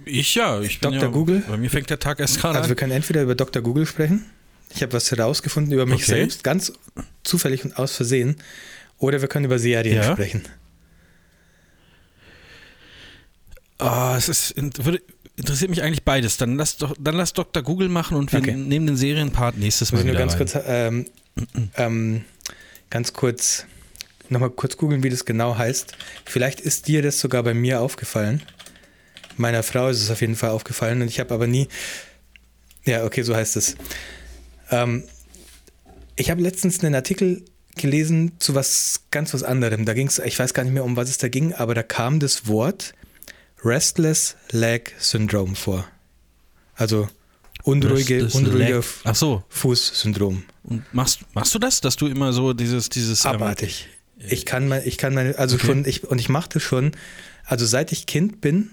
ich ja, ich Dr. Ja, Google. Bei mir fängt der Tag erst gerade an. Also wir können entweder über Dr. Google sprechen. Ich habe was herausgefunden über mich okay. selbst, ganz zufällig und aus Versehen. Oder wir können über Serien ja. sprechen. Oh, es ist, würde, interessiert mich eigentlich beides. Dann lass doch, dann lass Dr. Google machen und wir okay. nehmen den Serienpart nächstes Mal. Muss ich nur ganz kurz, ähm, ähm, ganz kurz, nochmal kurz googeln, wie das genau heißt. Vielleicht ist dir das sogar bei mir aufgefallen. Meiner Frau ist es auf jeden Fall aufgefallen und ich habe aber nie. Ja, okay, so heißt es. Ähm, ich habe letztens einen Artikel gelesen zu was ganz was anderem. Da ging es, ich weiß gar nicht mehr, um was es da ging, aber da kam das Wort Restless Leg Syndrome vor. Also unruhige, unruhige so. Fußsyndrom. Und machst, machst du das, dass du immer so dieses, dieses ähm, abartig. Ähm, ich kann mal, ich kann meine, also okay. schon, ich, und ich mache das schon, also seit ich Kind bin,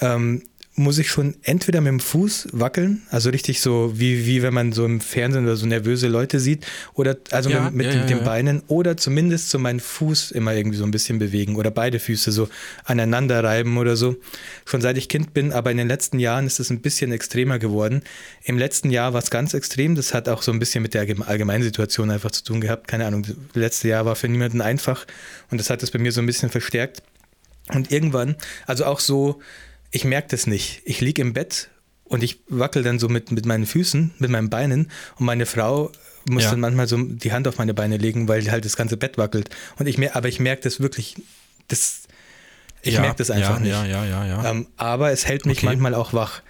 ähm, muss ich schon entweder mit dem Fuß wackeln, also richtig so, wie, wie wenn man so im Fernsehen oder so nervöse Leute sieht, oder also ja, mit, mit ja, den ja, Beinen, oder zumindest so meinen Fuß immer irgendwie so ein bisschen bewegen oder beide Füße so aneinander reiben oder so. Schon seit ich Kind bin, aber in den letzten Jahren ist es ein bisschen extremer geworden. Im letzten Jahr war es ganz extrem, das hat auch so ein bisschen mit der allgemeinen Situation einfach zu tun gehabt. Keine Ahnung, das letzte Jahr war für niemanden einfach und das hat es bei mir so ein bisschen verstärkt. Und irgendwann, also auch so, ich merke das nicht. Ich liege im Bett und ich wackel dann so mit, mit meinen Füßen, mit meinen Beinen und meine Frau muss ja. dann manchmal so die Hand auf meine Beine legen, weil halt das ganze Bett wackelt. Und ich mer aber ich merke das wirklich, das, ich ja, merke das einfach ja, nicht. Ja, ja, ja, ja. Ähm, aber es hält mich okay. manchmal auch wach.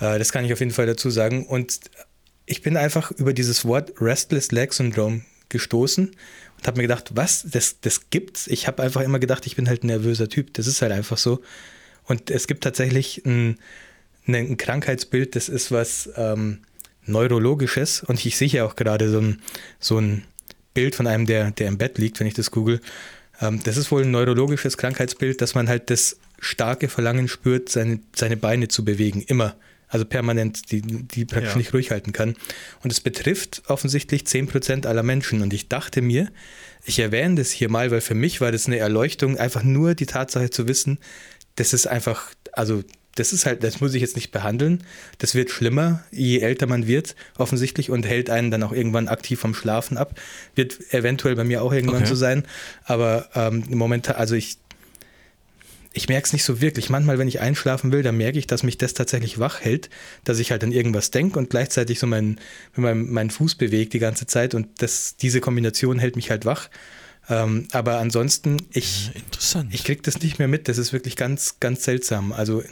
Äh, das kann ich auf jeden Fall dazu sagen. Und ich bin einfach über dieses Wort Restless Leg Syndrome gestoßen und habe mir gedacht, was, das, das gibt's? Ich habe einfach immer gedacht, ich bin halt ein nervöser Typ. Das ist halt einfach so. Und es gibt tatsächlich ein, ein Krankheitsbild, das ist was ähm, Neurologisches. Und ich sehe ja auch gerade so ein, so ein Bild von einem, der, der im Bett liegt, wenn ich das google. Ähm, das ist wohl ein neurologisches Krankheitsbild, dass man halt das starke Verlangen spürt, seine, seine Beine zu bewegen. Immer. Also permanent, die, die praktisch ja. nicht ruhig halten kann. Und es betrifft offensichtlich 10% aller Menschen. Und ich dachte mir, ich erwähne das hier mal, weil für mich war das eine Erleuchtung, einfach nur die Tatsache zu wissen, das ist einfach, also das ist halt, das muss ich jetzt nicht behandeln. Das wird schlimmer, je älter man wird, offensichtlich, und hält einen dann auch irgendwann aktiv vom Schlafen ab. Wird eventuell bei mir auch irgendwann okay. so sein. Aber ähm, momentan, also ich, ich merke es nicht so wirklich. Manchmal, wenn ich einschlafen will, dann merke ich, dass mich das tatsächlich wach hält, dass ich halt an irgendwas denke und gleichzeitig so meinen mein, mein Fuß bewegt die ganze Zeit und das, diese Kombination hält mich halt wach. Ähm, aber ansonsten, ich, ja, ich kriege das nicht mehr mit. Das ist wirklich ganz, ganz seltsam. Also,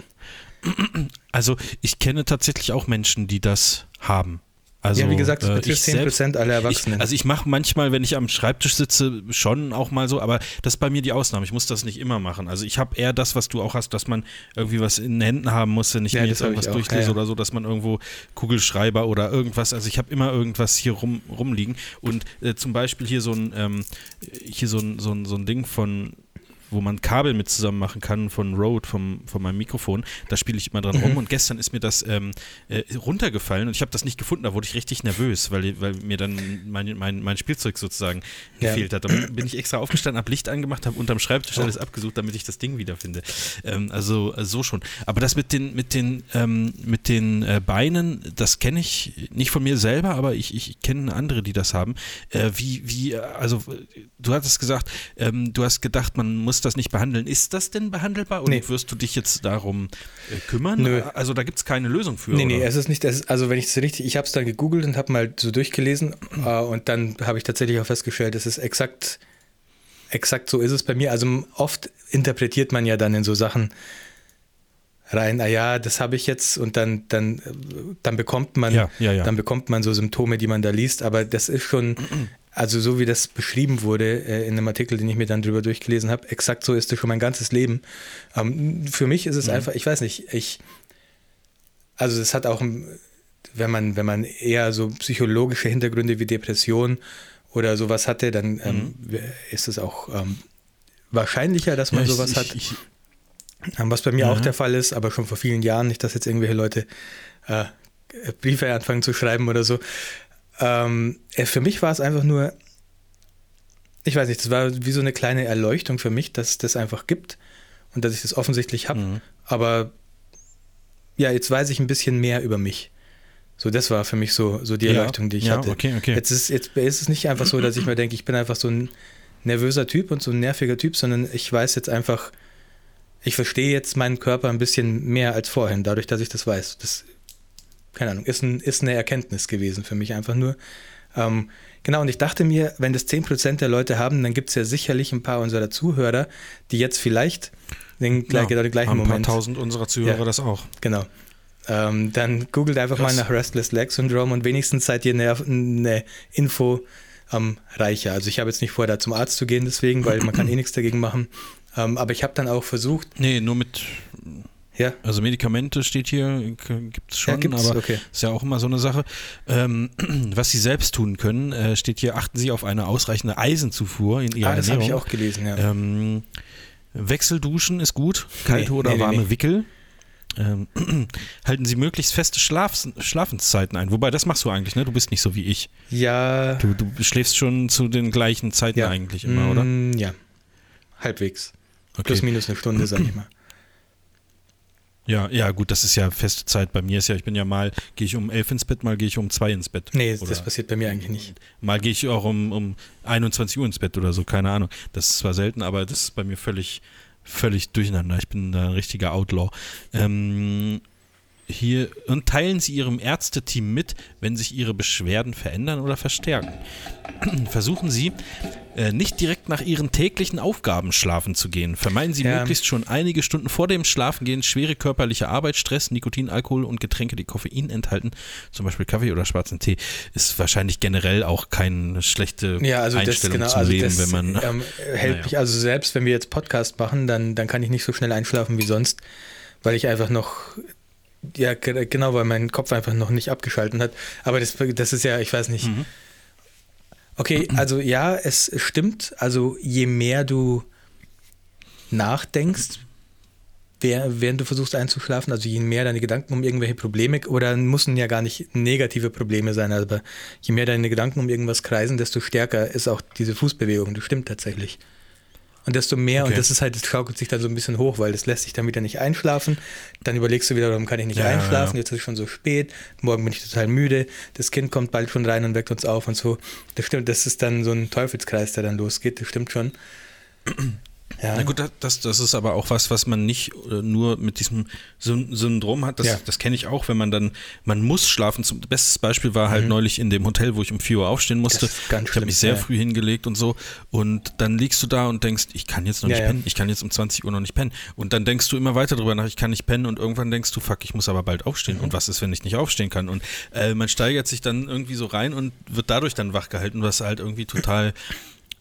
also ich kenne tatsächlich auch Menschen, die das haben. Also, ja, wie gesagt, das äh, betrifft 10% selbst, aller Erwachsenen. Ich, also ich mache manchmal, wenn ich am Schreibtisch sitze, schon auch mal so, aber das ist bei mir die Ausnahme. Ich muss das nicht immer machen. Also ich habe eher das, was du auch hast, dass man irgendwie was in den Händen haben muss, wenn ich ja, mir jetzt irgendwas durchlese ja, ja. oder so, dass man irgendwo Kugelschreiber oder irgendwas, also ich habe immer irgendwas hier rum, rumliegen. Und äh, zum Beispiel hier so ein, ähm, hier so ein, so ein, so ein Ding von wo man Kabel mit zusammen machen kann von Rode, vom, von meinem Mikrofon. Da spiele ich immer dran mhm. rum und gestern ist mir das ähm, äh, runtergefallen und ich habe das nicht gefunden. Da wurde ich richtig nervös, weil, weil mir dann mein, mein, mein Spielzeug sozusagen ja. gefehlt hat. Da bin ich extra aufgestanden, habe Licht angemacht, habe unterm Schreibtisch alles abgesucht, damit ich das Ding wiederfinde. Ähm, also, also so schon. Aber das mit den, mit den, ähm, mit den äh, Beinen, das kenne ich nicht von mir selber, aber ich, ich kenne andere, die das haben. Äh, wie, wie, also du hattest gesagt, ähm, du hast gedacht, man muss das nicht behandeln. Ist das denn behandelbar und nee. wirst du dich jetzt darum äh, kümmern? Nö. Also da gibt es keine Lösung für. Nee, oder? nee, es ist nicht, ist, also wenn ich es richtig, ich habe es dann gegoogelt und habe mal so durchgelesen äh, und dann habe ich tatsächlich auch festgestellt, es ist exakt, exakt so ist es bei mir. Also oft interpretiert man ja dann in so Sachen rein, ah ja, das habe ich jetzt und dann, dann, dann bekommt man, ja, ja, ja. dann bekommt man so Symptome, die man da liest, aber das ist schon, also so wie das beschrieben wurde äh, in einem Artikel, den ich mir dann drüber durchgelesen habe, exakt so ist es schon mein ganzes Leben. Ähm, für mich ist es mhm. einfach, ich weiß nicht, ich, also es hat auch, wenn man, wenn man eher so psychologische Hintergründe wie Depression oder sowas hatte, dann ähm, mhm. ist es auch ähm, wahrscheinlicher, dass man ja, sowas ich, hat. Ich, ähm, was bei mir ja. auch der Fall ist, aber schon vor vielen Jahren, nicht, dass jetzt irgendwelche Leute äh, Briefe anfangen zu schreiben oder so. Ähm, äh, für mich war es einfach nur, ich weiß nicht, das war wie so eine kleine Erleuchtung für mich, dass es das einfach gibt und dass ich das offensichtlich habe. Mhm. Aber ja, jetzt weiß ich ein bisschen mehr über mich. So, das war für mich so, so die Erleuchtung, die ich ja, hatte. Okay, okay. Jetzt, ist, jetzt ist es nicht einfach so, dass ich mir denke, ich bin einfach so ein nervöser Typ und so ein nerviger Typ, sondern ich weiß jetzt einfach, ich verstehe jetzt meinen Körper ein bisschen mehr als vorhin, dadurch, dass ich das weiß. Das, keine Ahnung, ist, ein, ist eine Erkenntnis gewesen für mich einfach nur. Ähm, genau, und ich dachte mir, wenn das 10% der Leute haben, dann gibt es ja sicherlich ein paar unserer Zuhörer, die jetzt vielleicht den, ja, genau den gleichen haben Moment. Ein paar tausend unserer Zuhörer ja, das auch. Genau. Ähm, dann googelt einfach Krass. mal nach Restless Leg Syndrome und wenigstens seid ihr eine, eine Info ähm, reicher. Also ich habe jetzt nicht vor, da zum Arzt zu gehen, deswegen, weil man kann eh (clears throat) nichts dagegen machen. Ähm, aber ich habe dann auch versucht. Nee, nur mit. Ja. Also Medikamente steht hier, gibt es schon, ja, gibt's? aber okay. ist ja auch immer so eine Sache. Ähm, (clears throat) was Sie selbst tun können, äh, steht hier, achten Sie auf eine ausreichende Eisenzufuhr in Ihrer ah, das habe ich auch gelesen, ja. Ähm, Wechselduschen ist gut, kalte nee, oder nee, warme nee. Wickel. Ähm, (clears throat) halten Sie möglichst feste Schlaf Schlafenszeiten ein. Wobei, das machst du eigentlich, ne? Du bist nicht so wie ich. Ja. Du, du schläfst schon zu den gleichen Zeiten ja. eigentlich immer, oder? Mm, ja. Halbwegs. Okay. Plus minus eine Stunde, sag ich mal. Ja, ja, gut, das ist ja feste Zeit. Bei mir ist ja, ich bin ja mal, gehe ich um elf ins Bett, mal gehe ich um zwei ins Bett. Nee, oder das passiert bei mir eigentlich nicht. Mal gehe ich auch um, um 21 Uhr ins Bett oder so, keine Ahnung. Das ist zwar selten, aber das ist bei mir völlig, völlig durcheinander. Ich bin da ein richtiger Outlaw. Ähm, hier und teilen Sie Ihrem Ärzteteam mit, wenn sich Ihre Beschwerden verändern oder verstärken. (clears throat) Versuchen Sie, nicht direkt nach Ihren täglichen Aufgaben schlafen zu gehen. Vermeiden Sie ja. möglichst schon einige Stunden vor dem Schlafengehen schwere körperliche Arbeit, Stress, Nikotin, Alkohol und Getränke, die Koffein enthalten, zum Beispiel Kaffee oder schwarzen Tee, ist wahrscheinlich generell auch keine schlechte ja, also Einstellung das, genau, zum also Leben, das, wenn man. Ähm, (laughs) hält naja. mich, also selbst wenn wir jetzt Podcast machen, dann, dann kann ich nicht so schnell einschlafen wie sonst, weil ich einfach noch ja, genau, weil mein Kopf einfach noch nicht abgeschalten hat. Aber das, das ist ja, ich weiß nicht. Mhm. Okay, (clears throat) also ja, es stimmt. Also je mehr du nachdenkst, während du versuchst einzuschlafen, also je mehr deine Gedanken um irgendwelche Probleme, oder müssen ja gar nicht negative Probleme sein, aber je mehr deine Gedanken um irgendwas kreisen, desto stärker ist auch diese Fußbewegung. Das stimmt tatsächlich. Und desto mehr, okay. und das ist halt, das schaukelt sich dann so ein bisschen hoch, weil das lässt sich dann wieder nicht einschlafen. Dann überlegst du wieder, warum kann ich nicht ja, einschlafen? Ja. Jetzt ist es schon so spät, morgen bin ich total müde, das Kind kommt bald schon rein und weckt uns auf und so. Das stimmt, das ist dann so ein Teufelskreis, der dann losgeht, das stimmt schon. Ja. Na gut, das, das ist aber auch was, was man nicht äh, nur mit diesem Syndrom hat. Das, ja. das kenne ich auch, wenn man dann, man muss schlafen. Zum, bestes Beispiel war halt mhm. neulich in dem Hotel, wo ich um 4 Uhr aufstehen musste. ich habe mich sehr ja. früh hingelegt und so. Und dann liegst du da und denkst, ich kann jetzt noch nicht pennen. Ich kann jetzt um 20 Uhr noch nicht pennen. Und dann denkst du immer weiter darüber nach, ich kann nicht pennen. Und irgendwann denkst du, fuck, ich muss aber bald aufstehen. Mhm. Und was ist, wenn ich nicht aufstehen kann? Und äh, man steigert sich dann irgendwie so rein und wird dadurch dann wachgehalten, was halt irgendwie total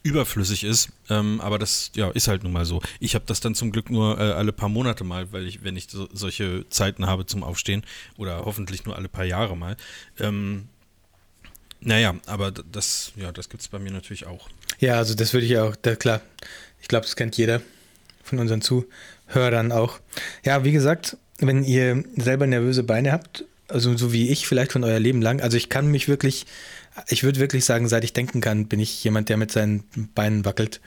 überflüssig ist. Ähm, aber das ja, ist halt nun mal so. Ich habe das dann zum Glück nur äh, alle paar Monate mal, weil ich, wenn ich so, solche Zeiten habe zum Aufstehen oder hoffentlich nur alle paar Jahre mal. Ähm, naja, aber das, ja, das gibt es bei mir natürlich auch. Ja, also das würde ich auch, da, klar, ich glaube, das kennt jeder von unseren Zuhörern auch. Ja, wie gesagt, wenn ihr selber nervöse Beine habt, also so wie ich vielleicht schon euer Leben lang, also ich kann mich wirklich ich würde wirklich sagen, seit ich denken kann, bin ich jemand, der mit seinen Beinen wackelt.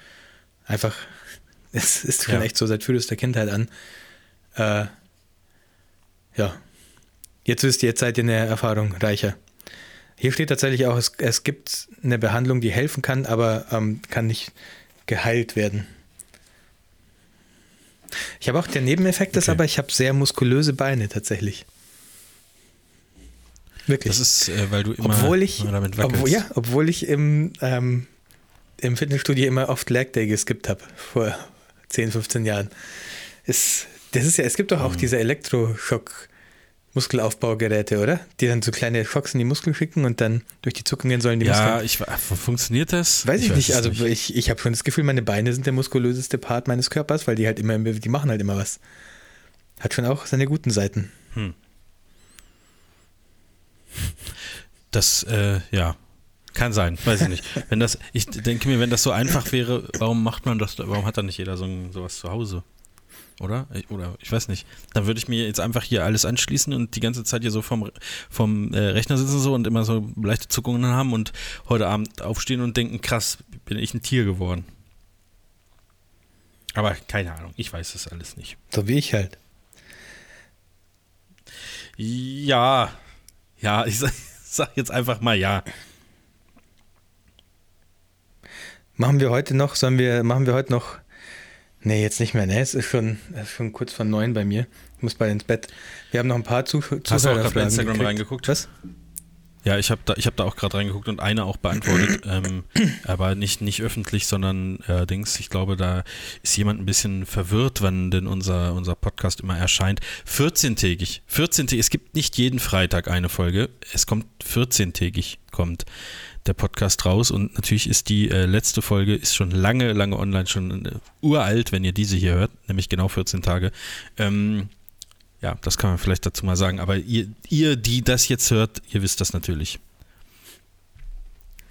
Einfach, (laughs) es ist schon ja. echt so seit frühester Kindheit an. Äh, ja. Jetzt wisst ihr, jetzt seid ihr eine Erfahrung reicher. Hier steht tatsächlich auch, es, es gibt eine Behandlung, die helfen kann, aber ähm, kann nicht geheilt werden. Ich habe auch, der Nebeneffekt okay. ist aber, ich habe sehr muskulöse Beine tatsächlich. Wirklich. Das ist, äh, weil du immer obwohl ich, damit wackelst. Obwohl, ja, obwohl ich im, ähm, im Fitnessstudio immer oft Leg Day geskippt habe, vor 10, 15 Jahren. Ist, das ist ja, es gibt doch auch mhm. diese Elektroschock- Muskelaufbaugeräte, oder? Die dann so kleine Schocks in die Muskeln schicken und dann durch die Zuckungen sollen die ja, Muskeln. Ja, funktioniert das? Weiß ich, ich weiß nicht. Also nicht. ich, ich habe schon das Gefühl, meine Beine sind der muskulöseste Part meines Körpers, weil die halt immer, die machen halt immer was. Hat schon auch seine guten Seiten. Hm. Das, äh, ja, kann sein, weiß ich nicht. Wenn das, ich denke mir, wenn das so einfach wäre, warum macht man das, warum hat da nicht jeder so ein, sowas zu Hause? Oder? Oder ich weiß nicht. Dann würde ich mir jetzt einfach hier alles anschließen und die ganze Zeit hier so vom, vom äh, Rechner sitzen so und immer so leichte Zuckungen haben und heute Abend aufstehen und denken, krass, bin ich ein Tier geworden. Aber keine Ahnung, ich weiß das alles nicht. So wie ich halt. Ja, ja, ich sag, (laughs) sag jetzt einfach mal ja. Machen wir heute noch, sollen wir, machen wir heute noch Nee, jetzt nicht mehr. Ne, es ist schon, es ist schon kurz vor neun bei mir. Ich muss bald ins Bett. Wir haben noch ein paar Zuh Hast du auch bei Instagram gekriegt. reingeguckt? Was? Ja, ich habe da, hab da auch gerade reingeguckt und eine auch beantwortet, (clears throat) ähm, aber nicht, nicht öffentlich, sondern äh, Dings. Ich glaube, da ist jemand ein bisschen verwirrt, wann denn unser, unser Podcast immer erscheint. 14-tägig. 14 Es gibt nicht jeden Freitag eine Folge. Es kommt 14-tägig, kommt der Podcast raus und natürlich ist die äh, letzte Folge ist schon lange, lange online, schon äh, uralt, wenn ihr diese hier hört, nämlich genau 14 Tage. Ähm, ja, das kann man vielleicht dazu mal sagen, aber ihr, ihr, die das jetzt hört, ihr wisst das natürlich.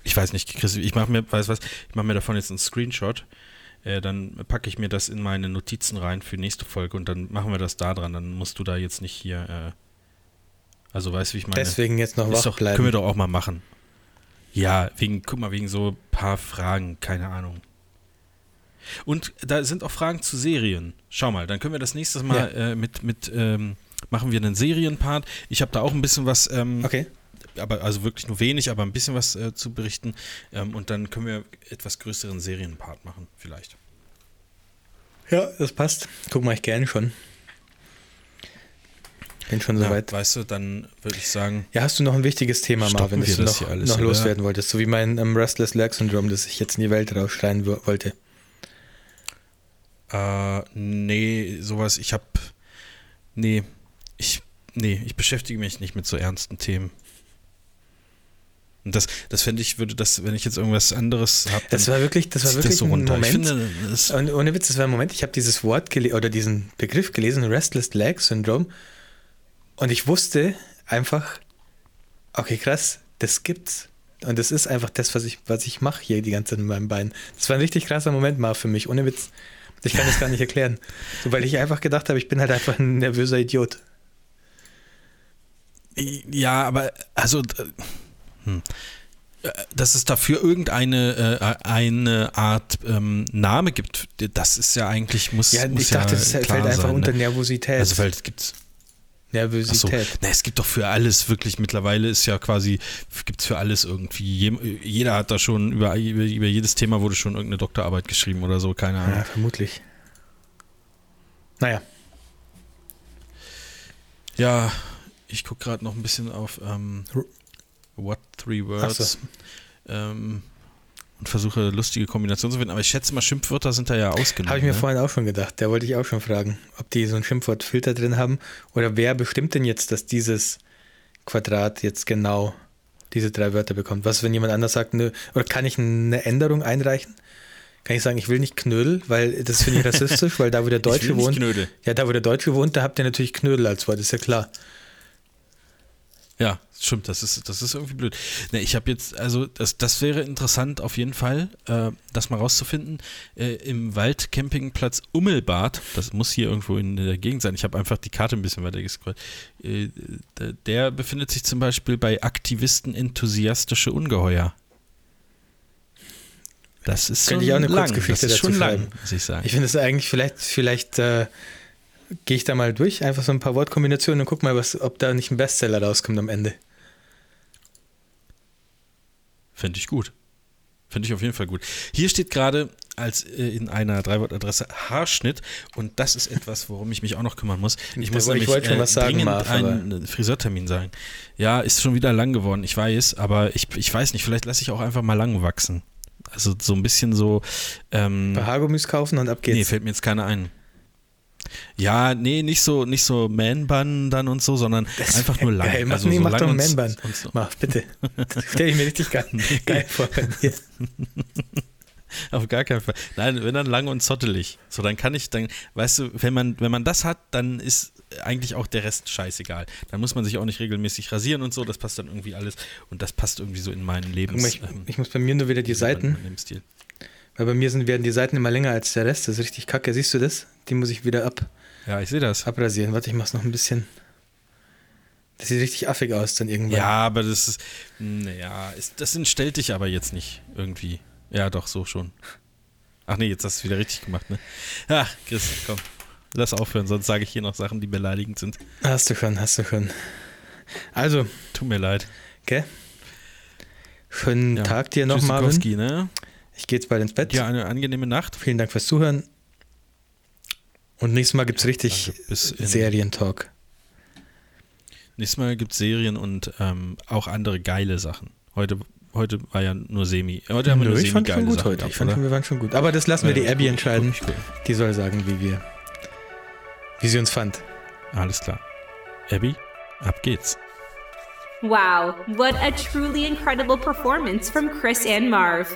Ich weiß nicht, Chris, ich mache mir, weiß was, ich mache mir davon jetzt einen Screenshot. Äh, dann packe ich mir das in meine Notizen rein für nächste Folge und dann machen wir das da dran. Dann musst du da jetzt nicht hier, äh, also weißt du, wie ich meine. Deswegen jetzt noch wach doch, bleiben. Können wir doch auch mal machen. Ja, wegen, guck mal, wegen so ein paar Fragen, keine Ahnung. Und da sind auch Fragen zu Serien. Schau mal, dann können wir das nächste Mal ja. äh, mit, mit ähm, machen wir einen Serienpart. Ich habe da auch ein bisschen was, ähm, okay. aber also wirklich nur wenig, aber ein bisschen was äh, zu berichten. Ähm, und dann können wir etwas größeren Serienpart machen, vielleicht. Ja, das passt. Guck mal, ich gerne schon. Bin schon soweit. Ja, weißt du, dann würde ich sagen. Ja, hast du noch ein wichtiges Thema, Marvin, das du noch, alles, noch loswerden wolltest? So wie mein um, Restless Leg Syndrome, das ich jetzt in die Welt rausschreien wollte. Äh, nee, sowas, ich hab. Nee, ich. Nee, ich beschäftige mich nicht mit so ernsten Themen. Und das, das fände ich, würde das, wenn ich jetzt irgendwas anderes habe. Das war wirklich, das war wirklich das so ein Moment. Finde, und ohne Witz, das war ein Moment, ich habe dieses Wort oder diesen Begriff gelesen, Restless Leg Syndrome. Und ich wusste einfach, okay, krass, das gibt's. Und das ist einfach das, was ich, was ich mache hier die ganze Zeit mit meinem Bein. Das war ein richtig krasser Moment mal für mich, ohne Witz. Ich kann das gar nicht erklären. So, weil ich einfach gedacht habe, ich bin halt einfach ein nervöser Idiot. Ja, aber also hm. Dass es dafür irgendeine äh, eine Art ähm, Name gibt, das ist ja eigentlich muss ja muss ich dachte, ja das fällt einfach sein, unter ne? Nervosität. Also weil es gibt Nervosität. So. Na, es gibt doch für alles wirklich, mittlerweile ist ja quasi, gibt es für alles irgendwie. Jeder hat da schon, über, über, über, jedes Thema wurde schon irgendeine Doktorarbeit geschrieben oder so, keine Ahnung. Ja, vermutlich. Naja. Ja, ich gucke gerade noch ein bisschen auf ähm, What Three Words. So. Ähm, und versuche lustige Kombinationen zu finden. Aber ich schätze mal, Schimpfwörter sind da ja ausgenommen. Habe ich mir ne? vorhin auch schon gedacht. Da wollte ich auch schon fragen, ob die so einen Schimpfwortfilter drin haben oder wer bestimmt denn jetzt, dass dieses Quadrat jetzt genau diese drei Wörter bekommt. Was, wenn jemand anders sagt, ne, oder kann ich eine Änderung einreichen? Kann ich sagen, ich will nicht Knödel, weil das finde ich (laughs) rassistisch, weil da, wo der Deutsche wohnt. Knödel. Ja, da, wo der Deutsche wohnt, da habt ihr natürlich Knödel als Wort, ist ja klar. Ja, stimmt, das ist, das ist irgendwie blöd. Ne, ich habe jetzt, also das, das wäre interessant auf jeden Fall, äh, das mal rauszufinden. Äh, Im Waldcampingplatz Ummelbad, das muss hier irgendwo in der Gegend sein, ich habe einfach die Karte ein bisschen weiter gescrollt, äh, der befindet sich zum Beispiel bei Aktivisten enthusiastische Ungeheuer. Das ist Könnte ich auch eine lang. Kurzgeschichte das ist schon lang, muss ich sagen. Ich finde es eigentlich vielleicht, vielleicht äh, gehe ich da mal durch, einfach so ein paar Wortkombinationen und guck mal, was, ob da nicht ein Bestseller rauskommt am Ende. Fände ich gut. Finde ich auf jeden Fall gut. Hier steht gerade als äh, in einer Dreiwortadresse Haarschnitt und das ist etwas, worum ich mich auch noch kümmern muss. Ich muss ich nämlich wollte schon äh, was sagen, dringend Marv, einen Friseurtermin sagen. Ja, ist schon wieder lang geworden, ich weiß, aber ich, ich weiß nicht, vielleicht lasse ich auch einfach mal lang wachsen. Also so ein bisschen so. Ähm, Bei Haargummis kaufen und ab geht's. Nee, fällt mir jetzt keiner ein. Ja, nee, nicht so, nicht so Man-Bun dann und so, sondern Das einfach nur lang. Geil. Also nee, so mach lang doch einen und- Man-Bun. so. Mach, bitte. (laughs) Das stelle ich mir richtig geil, geil vor bei dir. (laughs) Auf gar keinen Fall. Nein, wenn dann lang und zottelig. So, dann kann ich, dann, weißt du, wenn man, wenn man das hat, dann ist eigentlich auch der Rest scheißegal. Dann muss man sich auch nicht regelmäßig rasieren und so, das passt dann irgendwie alles. Und das passt irgendwie so in meinen mal, ich, ich muss bei mir nur wieder die Seiten. Weil bei mir sind, werden die Seiten immer länger als der Rest. Das ist richtig kacke. Siehst du das? Die muss ich wieder ab, Ja, ich sehe das. abrasieren. Warte, ich mach's noch ein bisschen. Das sieht richtig affig aus dann irgendwann. Ja, aber das ist, naja, ist, das entstellt dich aber jetzt nicht irgendwie. Ja, doch, so schon. Ach nee, jetzt hast du es wieder richtig gemacht, ne? Ach, Chris, komm. Lass aufhören, sonst sage ich hier noch Sachen, die beleidigend sind. Hast du schon, hast du schon. Also, Tut mir leid. gell? Schönen Ja. Tag dir noch, Marvin. Ne? Ich gehe jetzt bald ins Bett. Ja, eine angenehme Nacht. Vielen Dank fürs Zuhören. Und nächstes Mal gibt es richtig also Serientalk. Nächstes Mal gibt es Serien und ähm, auch andere geile Sachen. Heute, heute war ja nur Semi. Heute haben wir Nö, nur ich fand schon gut Sachen heute. Gehabt, ich fand schon, wir waren schon gut. Aber das lassen wir die Abby entscheiden. Die soll sagen, wie wir, wie sie uns fand. Alles klar. Abby, ab geht's. Wow, what a truly incredible performance from Chris and Marv.